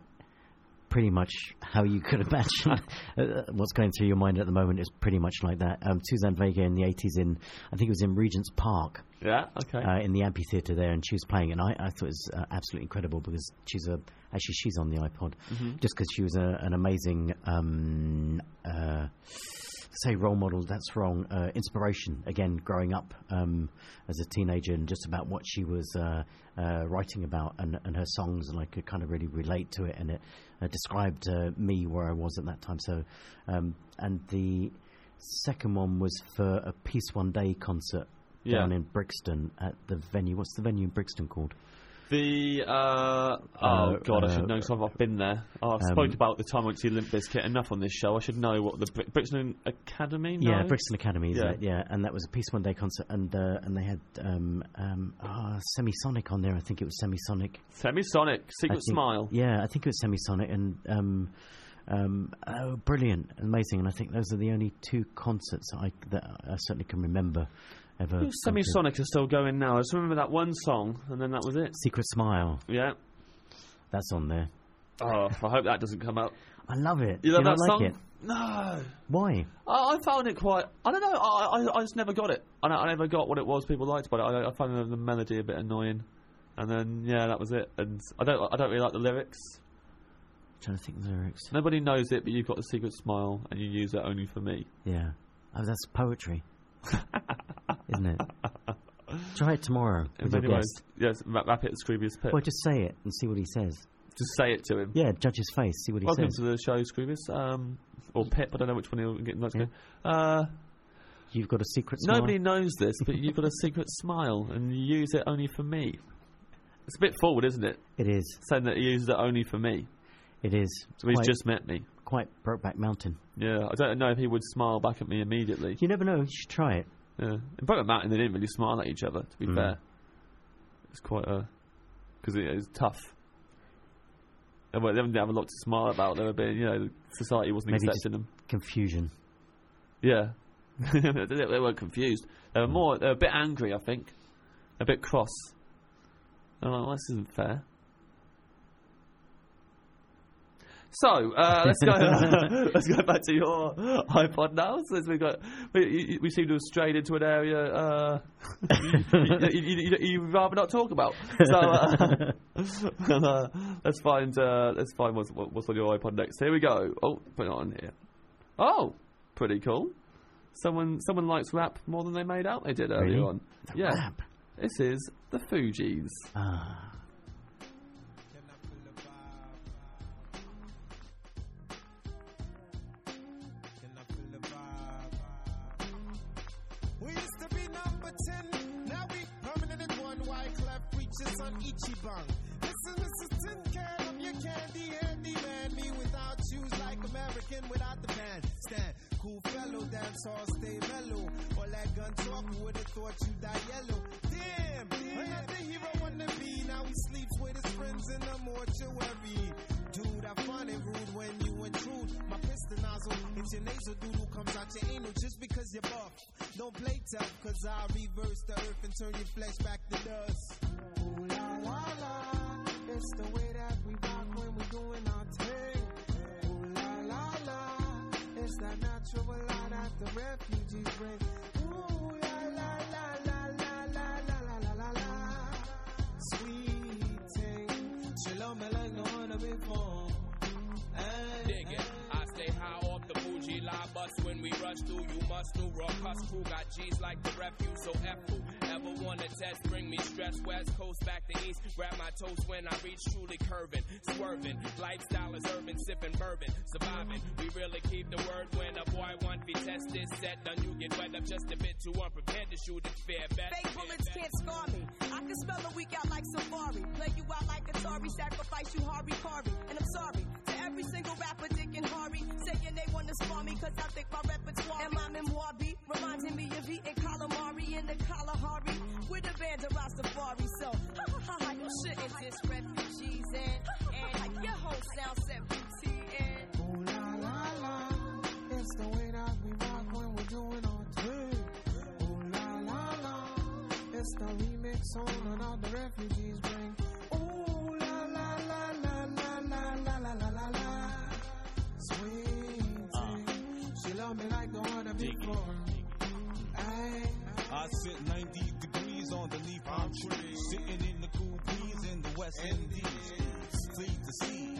pretty much how you could imagine uh, what's going through your mind at the moment is pretty much like that. Um, Suzanne Vega in the 80s in, I think it was in Regent's Park, Yeah. Okay. uh, in the amphitheatre there, and she was playing, and I, I thought it was uh, absolutely incredible because she's a, actually she's on the iPod, Mm-hmm. just because she was a, an amazing, um, uh, say role model, that's wrong, uh, inspiration, again, growing up um, as a teenager and just about what she was uh, uh, writing about and, and her songs, and I could kind of really relate to it, and it uh, described uh, me where I was at that time. So, um, and the second one was for a Peace One Day concert Yeah. down in Brixton at the venue. What's the venue in Brixton called? The uh, oh Uh, god, I uh, should know. Cause I've I've been there. Oh, I've um, spoke about the time I went to Limp Bizkit enough on this show. I should know what the Bri- Brixton Academy. No? Yeah, Brixton Academy, Yeah. Yeah, and that was a Peace One Day concert, and uh, and they had um, um, oh, Semisonic on there. I think it was Semisonic. Semisonic, Secret think- Smile. Yeah, I think it was Semisonic, and um, um, oh, brilliant, amazing. And I think those are the only two concerts I, that I certainly can remember ever. Semisonic is still going now. I just remember that one song, and then that was it. Secret Smile, Yeah. that's on there. Oh, I hope that doesn't come up. I love it. You love that like song? it? No. Why? I, I found it quite. I don't know. I, I, I just never got it. I, I never got what it was people liked about it. I, I found the melody a bit annoying, and then yeah, that was it. And I don't. I don't really like the lyrics. trying to think of the lyrics. Nobody knows it, but you've got the secret smile, and you use it only for me. Yeah. Oh, that's poetry, isn't it? Try it tomorrow with your Anyways, guest. yes, wrap, rap it at Scroobius Pip. Well, just say it and see what he says. Just say it to him. Yeah, judge his face, see what he Welcome says. to the show, Scroobius. Um, or Pip. I don't know which one he'll get. Yeah. Uh, You've got a secret smile. nobody knows this, but you've got a secret smile, and you use it only for me. It's a bit forward, isn't it? It is. Saying that he uses it only for me. It is. So he's just met me. quite Brokeback Mountain. Yeah, I don't know if he would smile back at me immediately. You never know. You should try it. Yeah, in Brokeback Mountain, they didn't really smile at each other. To be Mm. fair, it's quite a because it is tough. They didn't have a lot to smile about. They were being, you know, society wasn't Maybe accepting them. Confusion. Yeah, they they weren't confused. They were more, they were a bit angry, I think, a bit cross. I'm like, well, this isn't fair. So uh, let's go. let's go back to your iPod now. Since we got, we, we seem to have strayed into an area uh, you, you, you, you rather not talk about. So uh, uh, let's find uh, let's find what's, what's on your iPod next. Here we go. Oh, put it on here. Oh, pretty cool. Someone someone likes rap more than they made out they did earlier Really? on. yeah, Rap. this is the Fugees. Ah. Ichiban. Listen, this is Tin Can, I'm your candy handy man. Me without shoes, like American without the band. Stand, cool fellow, dance all stay mellow. All that gun talk, would've thought you die yellow? Damn, another hero wanna be. Now he sleeps with his friends in the mortuary. Dude, I find it rude when you intrude. My piston nozzle, it's your nasal doodle comes out your anal just because you're buff. don't play tough, cause I'll reverse the earth and turn your flesh back to dust. Ooh la la la, it's the way that we rock when we're doing it's that natural law that the refugees bring. Ooh la la la la la la la la la la. Sweet thing, she love me like no other before. When we rush through. You must know raw cuss crew got G's like the refuse. So F who ever wanna test, bring me stress. West coast back to east. Grab my toes when I reach truly curving, swerving. Lifestyle is urban, sipping bourbon, surviving. We really keep the word when a boy want be tested. Set done, you get wet up just a bit too unprepared to shoot it fair. Bet. Fake bullets can't scar me. I can spell a week out like Safari. Play you out like Atari, sacrifice you Harvey Carvey. And I'm sorry to every single rapper, Dick and Harvey, saying they wanna spar me cause I think my repertoire and my memoir beat reminding me of eating calamari in the Kalahari with a band of Rastafari. So, ha ha ha ha, you shouldn't diss refugees and, and your whole sound set beauty and. Ooh la la la, it's the way that we rock when we're doing our thing. Ooh la la la, it's the remix on and all the refugees bring. Me like no other before. Ay, I sit 90 degrees underneath palm trees, sitting in the cool breeze in the West Indies. Sea to sea,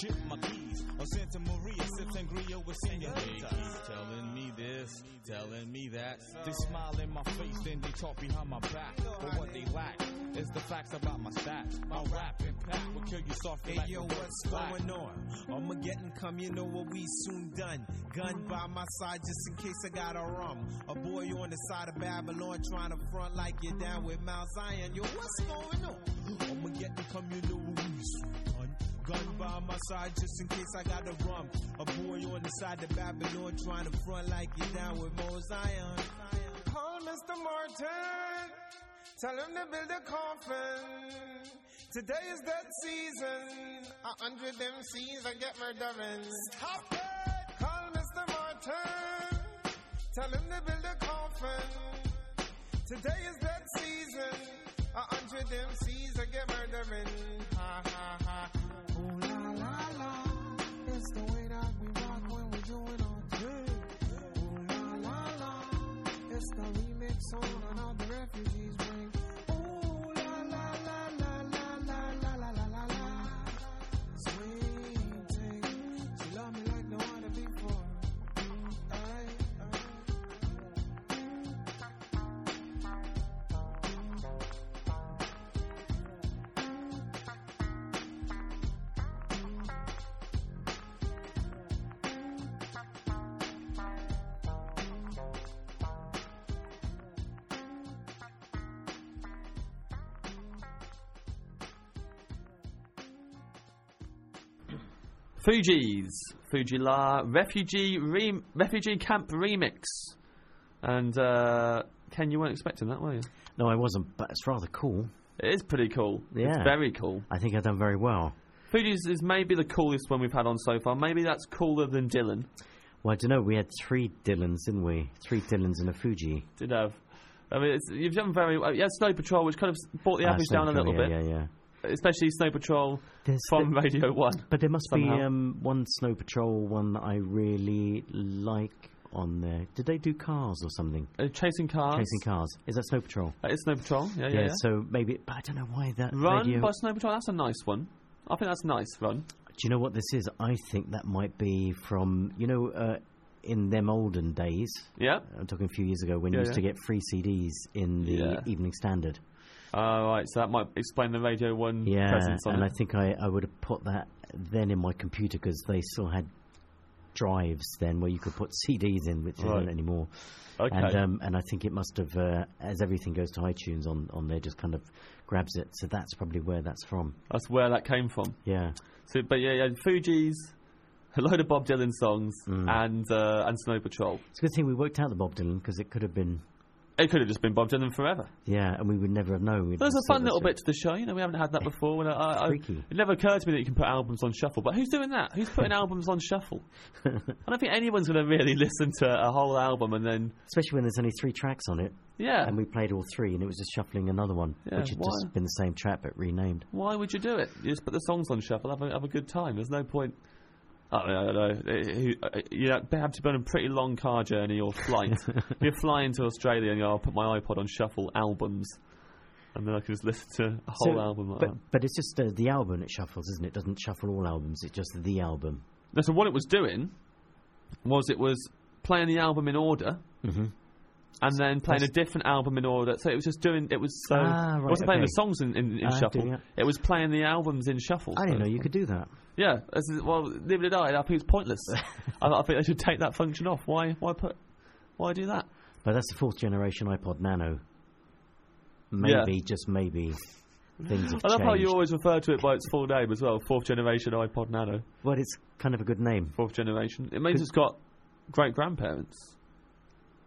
ship my keys. On Santa Maria, sip sangria with senoritas. Telling me this, telling me that. They smile in my face, then they talk behind my back. But what they lack is the facts about my stats. My rap impact will kill you softly Hey like yo, what's black. going on? Armageddon come, you know what we soon done. Gun by my side just in case I got a rum. A boy on the side of Babylon trying to front like you're down with Mount Zion. Yo, what's going on? Armageddon come, you know what we soon done. Gun by my side just in case I got a rum. A boy on the side of Babylon trying to front like you're down with Zion. Call Mr. Martin. Tell him to build a coffin. Today is that season. A hundred MCs I get murdering. Stop it! Call Mr. Martin. Tell him to build a coffin. Today is that season. A hundred MCs I get murdering. Ha ha the remix on and Fugees Fuji La refugee re- refugee camp remix, and uh, Ken, you weren't expecting that, were you? No, I wasn't, but it's rather cool. It is pretty cool. Yeah. It's very cool. I think I've done very well. Fugees is maybe the coolest one we've had on so far. Maybe that's cooler than Dylan. Well, I don't know. We had three Dylans, didn't we? Three Dylans and a Fugee. Did have. I mean, it's, you've done very well. Yeah, Snow Patrol, which kind of brought the Ah, average down a little yeah, bit. Yeah, yeah. Especially Snow Patrol There's from Radio 1. But there must be um, one Snow Patrol one that I really like on there. Did they do cars or something? Uh, Chasing Cars. Chasing cars. Is that Snow Patrol? That is Snow Patrol, yeah, yeah. yeah. So maybe, but I don't know why that Run radio. by Snow Patrol, that's a nice one. I think that's nice, Run. Do you know what this is? I think that might be from you know uh, in them olden days. Yeah. I'm talking a few years ago when Yeah, you used yeah. to get free CDs in the Yeah. Evening Standard. Oh, right, so that might explain the Radio 1 Yeah, presence on and it. I think I, I would have put that then in my computer because they still had drives then where you could put CDs in, which they Right. don't anymore. Okay. And um, and I think it must have, uh, as everything goes to iTunes on, on there, just kind of grabs it. So that's probably where that's from. That's where that came from. Yeah. So, but yeah, yeah, Fugees, a load of Bob Dylan songs, Mm. and uh, and Snow Patrol. It's a good thing we worked out the Bob Dylan because it could have been It could have just been Bob Dylan forever. Yeah, and we would never have known. There's a fun little bit to the show. You know, we haven't had that before. And I, I, it never occurred to me that you can put albums on shuffle. But who's doing that? Who's putting albums on shuffle? I don't think anyone's going to really listen to a whole album and then. Especially when there's only three tracks on it. Yeah. And we played all three, and it was just shuffling another one, Yeah, which had why? just been the same track but renamed. Why would you do it? You just put the songs on shuffle, have a, have a good time. There's no point. I don't know. I don't know. Eh, You have to be on a pretty long car journey or flight. if you're flying to Australia and you go, I'll put my iPod on shuffle albums, and then I can just listen to a whole So- album like but, that. but it's just uh, the album it shuffles, isn't it? It doesn't shuffle all albums, it's just the album. No, so what it was doing was it was playing the album in order. Mhm. And then playing a different album in order, so it was just doing. It was so. Ah, it right, wasn't playing okay. the songs in, in, in Ah, shuffle. it. It was playing the albums in shuffle. I didn't so- know you could do that. Yeah, is- well, neither did I. I think it's pointless. I, I think they should take that function off. Why? Why put? Why do that? But that's the fourth generation iPod Nano. Yeah. Maybe, just maybe, things have I love how you always refer to it by its full name as well. Fourth generation iPod Nano. Well, it's kind of a good name. Fourth generation. It means it's got great grandparents.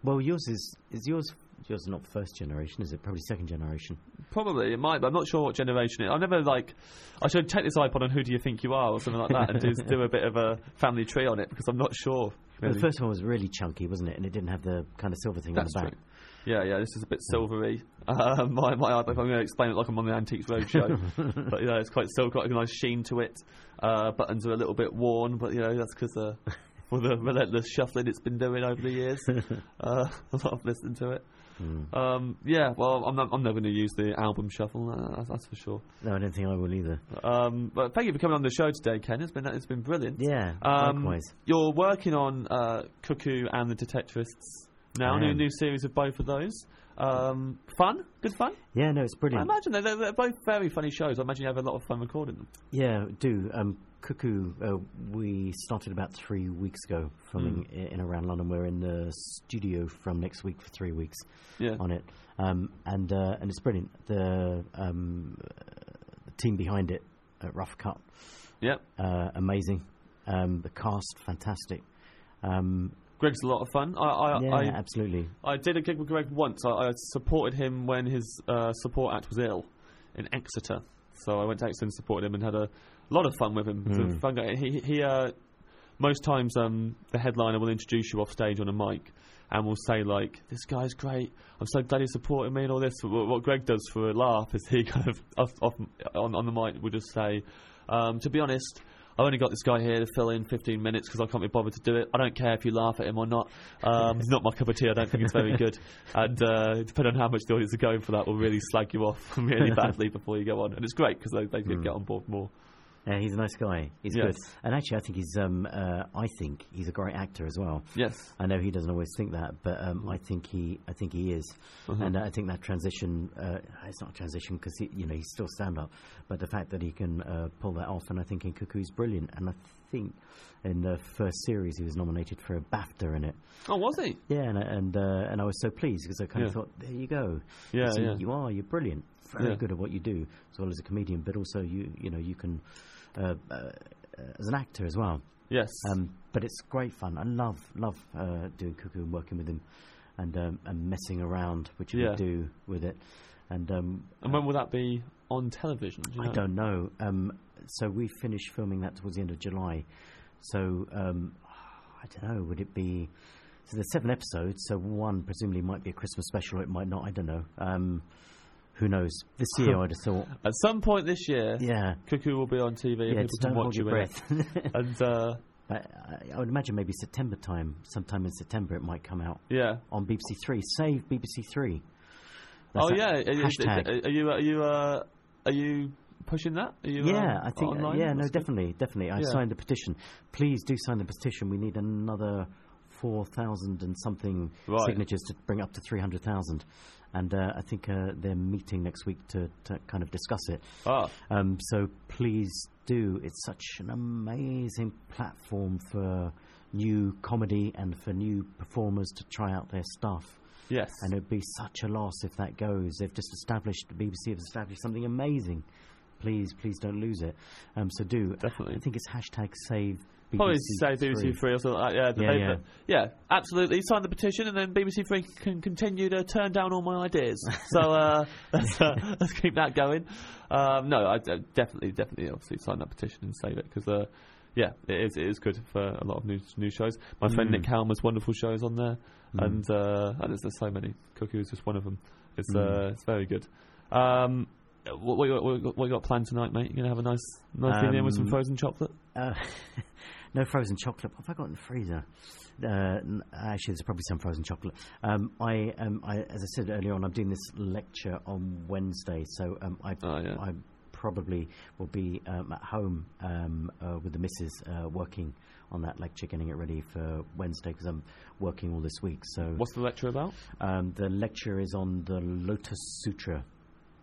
Well, yours is is yours. Yours not first generation, is it? Probably second generation. Probably it might, but I'm not sure what generation it. I never like. I should take this iPod on Who Do You Think You Are or something like that, and just do a bit of a family tree on it because I'm not sure. Well, the first one was really chunky, wasn't it? And it didn't have the kind of silver thing That's on the back. true. Yeah, yeah, this is a bit silvery. Uh, my my iPod, I'm going to explain it like I'm on the Antiques Roadshow. but, you know, it's quite still got a nice sheen to it. Uh, buttons are a little bit worn, but, you know, that's because uh, for the relentless shuffling it's been doing over the years. uh, a lot of listening to it. Hmm. Um, yeah, well, I'm, not, I'm never going to use the album shuffle, uh, that's, that's for sure. No, I don't think I will either. Um, but thank you for coming on the show today, Ken. It's been it's been brilliant. Yeah, Um, likewise. You're working on uh, Cuckoo and the Detectorists now. New new series of both of those. Um, fun, good fun. Yeah, no, it's brilliant. I imagine they're, they're, they're both very funny shows. I imagine you have a lot of fun recording them. Yeah, do. Um, Cuckoo, uh, we started about three weeks ago filming Hmm. i in around London. We're in the studio from next week for three weeks Yeah. on it. Um, and uh, and it's brilliant. The, um, the team behind it, at Rough Cut, Yep. uh, amazing. Um, the cast, fantastic. Um, Greg's a lot of fun. I I, yeah, I, absolutely. I did a gig with Greg once. I, I supported him when his uh, support act was ill in Exeter. So I went to Exeter and supported him and had a lot of fun with him. A Mm. fun guy. He, he uh, most times um, the headliner will introduce you off stage on a mic and will say like, "This guy's great. I'm so glad he's supporting me and all this." What, what Greg does for a laugh is he kind of off, off, on, on the mic will just say, um, "To be honest." I've only got this guy here to fill in 15 minutes because I can't be bothered to do it. I don't care if you laugh at him or not. Um, it's not my cup of tea. I don't think it's very good. And uh, depending on how much the audience are going for that, will really slag you off really badly before you go on. And it's great because they, they Mm. get on board more. Yeah, he's a nice guy. He's Yes. good. And actually, I think he's. Um, uh, I think he's a great actor as well. Yes. I know he doesn't always think that, but um, I think he. I think he is. Mhm. And I think that transition. Uh, it's not a transition because you know he's still stand up, but the fact that he can uh, pull that off, and I think in Cuckoo's brilliant. And I think in the first series he was nominated for a BAFTA in it. Oh, was he? Yeah, and and uh, and I was so pleased because I kind of Yeah. thought, there you go. Yeah, yeah. You are. You're brilliant. Very Yeah. good at what you do, as well as a comedian, but also you you know you can uh, uh, as an actor as well. Yes. Um, but it's great fun. I love love uh, doing Cuckoo and working with him, and um, and messing around, which Yeah. we do with it. And um, And when will that be on television? Do I know? don't know. Um, so we finished filming that towards the end of July. So um, I don't know. Would it be? So there's seven episodes. So one presumably might be a Christmas special. Or it might not. I don't know. Who knows? This year, I'd have thought. At some point this year, Yeah. Cuckoo will be on TV Yeah, and just people can don't watch hold you your in it. breath. and uh, But I, I would imagine maybe September time, sometime in September, it might come out. Yeah. On BBC Three, save BBC Three. oh That's yeah, are you, hashtag. are you are you uh, are you pushing that? Are you, yeah, um, I think. uh, online? yeah, no, That's good. definitely, definitely. I Yeah. signed the petition. Please do sign the petition. We need another four thousand and something Right. signatures to bring up to three hundred thousand. And uh, I think uh, they're meeting next week to, to kind of discuss it. Ah. Um, so please do. It's such an amazing platform for new comedy and for new performers to try out their stuff. Yes. And it'd be such a loss if that goes. They've just established, the BBC has established something amazing. Please, please don't lose it. Um, so do. Definitely. I think it's hashtag save Probably BBC say BBC Three. Or something like that. Yeah, Yeah, yeah. yeah, absolutely. Sign the petition, and then BBC Three can continue to turn down all my ideas. so uh, let's, uh, let's keep that going. Um, no, I, definitely, definitely, obviously sign that petition and save it because. Uh, yeah, it is. It is good for a lot of new new shows. My friend Mm. Nick Helm's wonderful shows on there, Mm. and uh, and there's, so many. Cuckoo is just one of them. It's Mm. uh, it's very good. Um, what, what, you got- what, what you got planned tonight, mate? You gonna have a nice nice evening with some Um, frozen chocolate? Uh, no frozen chocolate. What have I got in the freezer? Uh, actually, there's probably some frozen chocolate. Um, I, um, I, as I said earlier on, I'm doing this lecture on Wednesday, so um, I, Oh, yeah. I probably will be um, at home um, uh, with the missus uh, working on that lecture, getting it ready for Wednesday because I'm working all this week. So, What's the lecture about? um, the lecture is on the Lotus Sutra.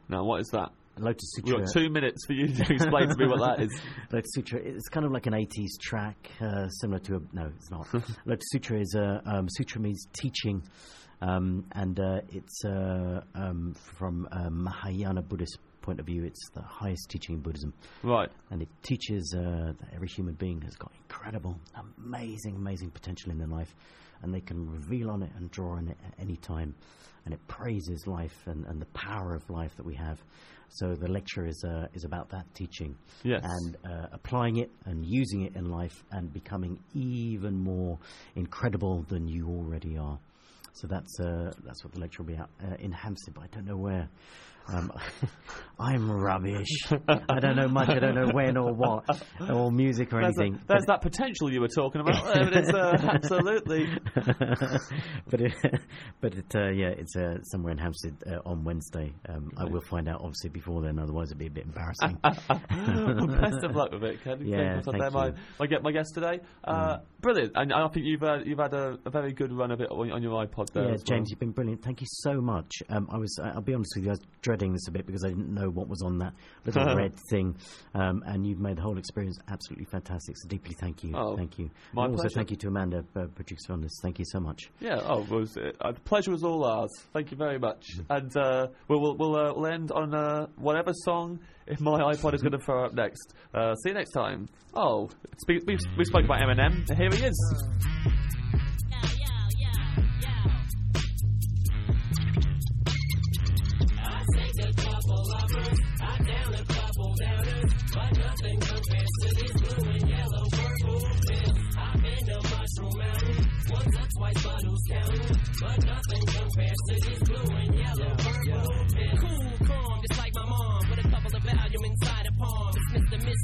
Now, what is that? Lotus Sutra. We've got two minutes for you to explain to me what that is. Lotus Sutra. It's kind of like an 80s track, uh, similar to a. No, it's not. Lotus Sutra is a. Um, sutra means teaching, um, and uh, it's uh, um, from a Mahayana Buddhist point of view. It's the highest teaching in Buddhism. Right. And it teaches uh, that every human being has got incredible, amazing, amazing potential in their life, and they can reveal on it and draw on it at any time. And it praises life and, and the power of life that we have. So the lecture is uh, is about that teaching Yes. and uh, applying it and using it in life and becoming even more incredible than you already are. So that's uh, that's what the lecture will be at uh, in Hampstead, but I don't know where. Um, I'm rubbish. I don't know much. I don't know when or what or music or There's, a- anything. there's that potential you were talking about. there, it's, uh, absolutely. but it, but it, uh, yeah, it's uh, somewhere in Hampstead uh, on Wednesday. Um, I will find out obviously before then, otherwise it'd be a bit embarrassing. well, best of luck with it, Ken. Yeah, Thank you. my, my, get my guest today. Uh, Brilliant, and I think you've uh, you've had a, a very good run of it on, on your iPod there. Yeah, as well. James, you've been brilliant. Thank you so much. Um, I was, I'll be honest with you, I was dreading this a bit because I didn't know what was on that little red thing, um, and you've made the whole experience absolutely fantastic. So deeply thank you, Oh, thank you. my and also pleasure. thank you to Amanda, uh, producer on this. Thank you so much. Yeah, oh, well, it was, uh, the pleasure was all ours. Thank you very much. And uh, we'll we'll we'll, uh, we'll end on uh, whatever song if my iPod is going to throw up next. Uh, see you next time. Oh, speak, we we spoke about Eminem. Here he is. twice, who's counting? But nothing compares to this blue and yellow purple pill. Cool,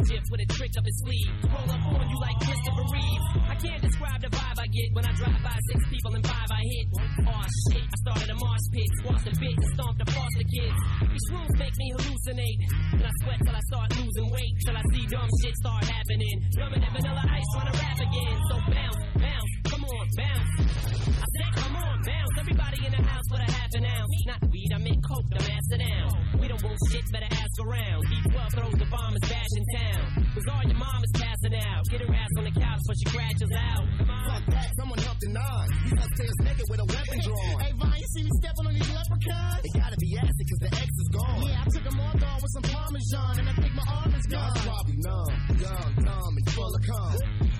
Mischief with a trick up his sleeve. Roll up on you like Christopher Reeve. I can't describe the vibe I get when I drive by six people and five I hit. Oh shit, I started a marsh pit, squashed a bit and stomped the foster kids. These shrooms make me hallucinate. And I sweat till I start losing weight, till I see dumb shit start happening. Drumming and vanilla ice trying to rap again. So bounce, bounce, come on, bounce. I said, come on, bounce. Everybody in the house with a half an ounce. Not weed, I meant coke, the down. We don't better ask around. D12 throws the bomb is bash in town. Cause all your mom is passing out. Get her ass on the couch before she crashes out. Fuck that, someone help the nine. He's upstairs naked with a weapon drawn. Hey, Vine, you see me stepping on these leprechauns? It gotta be acid, cause the X is gone. Yeah, I took them all gone with some Parmesan, and I think my arm is gone. God's probably numb, young, dumb, and full of cum.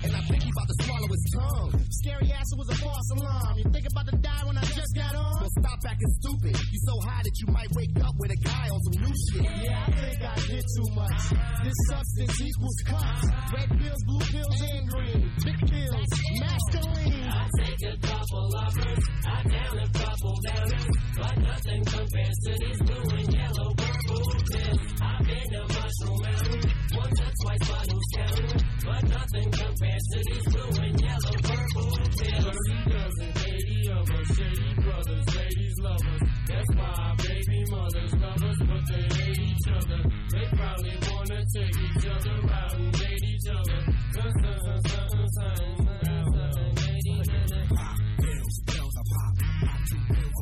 And I think he about to swallow his tongue. Scary ass, it was a false alarm. You think about to die when I just got on? Well, stop acting stupid. You so high that you might wake up with a guy on some shit. Yeah, I think I did too much. This substance equals cuts. Red pills, blue pills, and green. Big pills, masculine. I take a couple uppers, I down a couple downers, but nothing compares to these blue and yellow purple pills. I've been to Mushroom Mountain, once or twice, but who's counting? But nothing compares to these blue and yellow purple pills. Thirty dozen, eighty of us, shady brothers, ladies lovers. That's why baby mothers They probably wanna take each other out and date each other. Cause something, something, something, something, other. Pills, pills, I pop. Pop two pills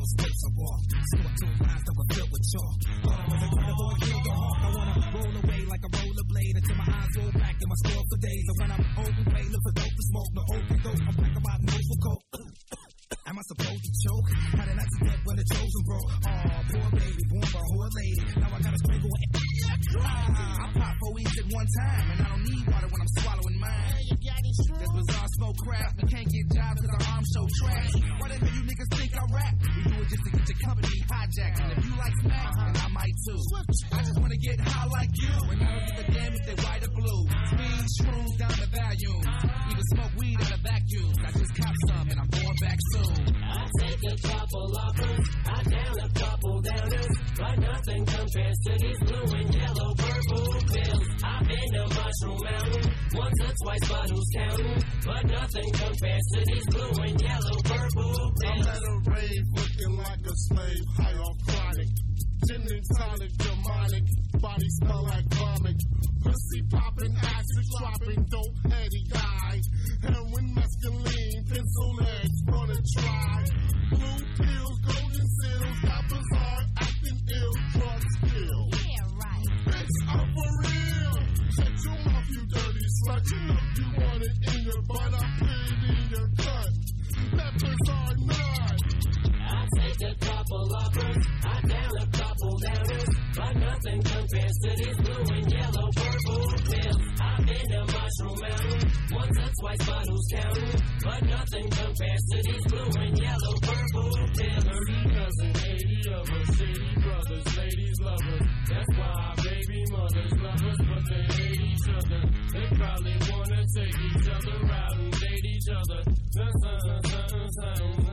I two filled with chalk. I was and. I wanna roll away like a until my eyes in my store for days. And for dope to smoke. No I'm coke. Am I supposed to choke? Had an accident when the chosen broke. Oh, poor baby, born by a whore lady. Now I gotta I pop four weeds at one time, and I don't need water when I'm swallowing mine. You got That's bizarre smoke crap. We can't get jobs cause our arms so trash. Why the hell you niggas think I rap? We do it just to get your company hijacked. And if you like smack, then I might too. I just wanna get high like you. And I don't give a damn if they white or blue. Speed, shrooms down the volume. Even smoke weed out of vacuum. I just cop some and I'm going back soon. I take a couple uppers, I down a couple downers, but nothing compares to these blue and yellow purple pills. I've been to Mushroom Mountain once or twice, but who's counting? But nothing compares to these blue and yellow purple pills. I'm at a rave looking like a slave, high on chronic. And tonic, demonic, body smell like vomit. Pussy popping, acid dropping, dope heady guy. Heroin, mescaline, pencil legs, wanna try. Blue pills, golden seals, got bizarre, acting ill, drugs kill. Yeah, right. Bitch, I'm for real. Shut your mouth, you dirty slut. You know you want it in your butt, I put it in your cut. Peppers are not. I take a couple uppers, I down a couple downers, but nothing compares to these blue and yellow purple pills. I've been to Mushroom Mountain once or twice, who's counting? But nothing compares to these blue and yellow purple pills. Thirty cousins, eighty of us, shady brothers, ladies lovers. That's why baby mothers love us, but they hate each other. They probably wanna take each other out and date each other. Uh, uh,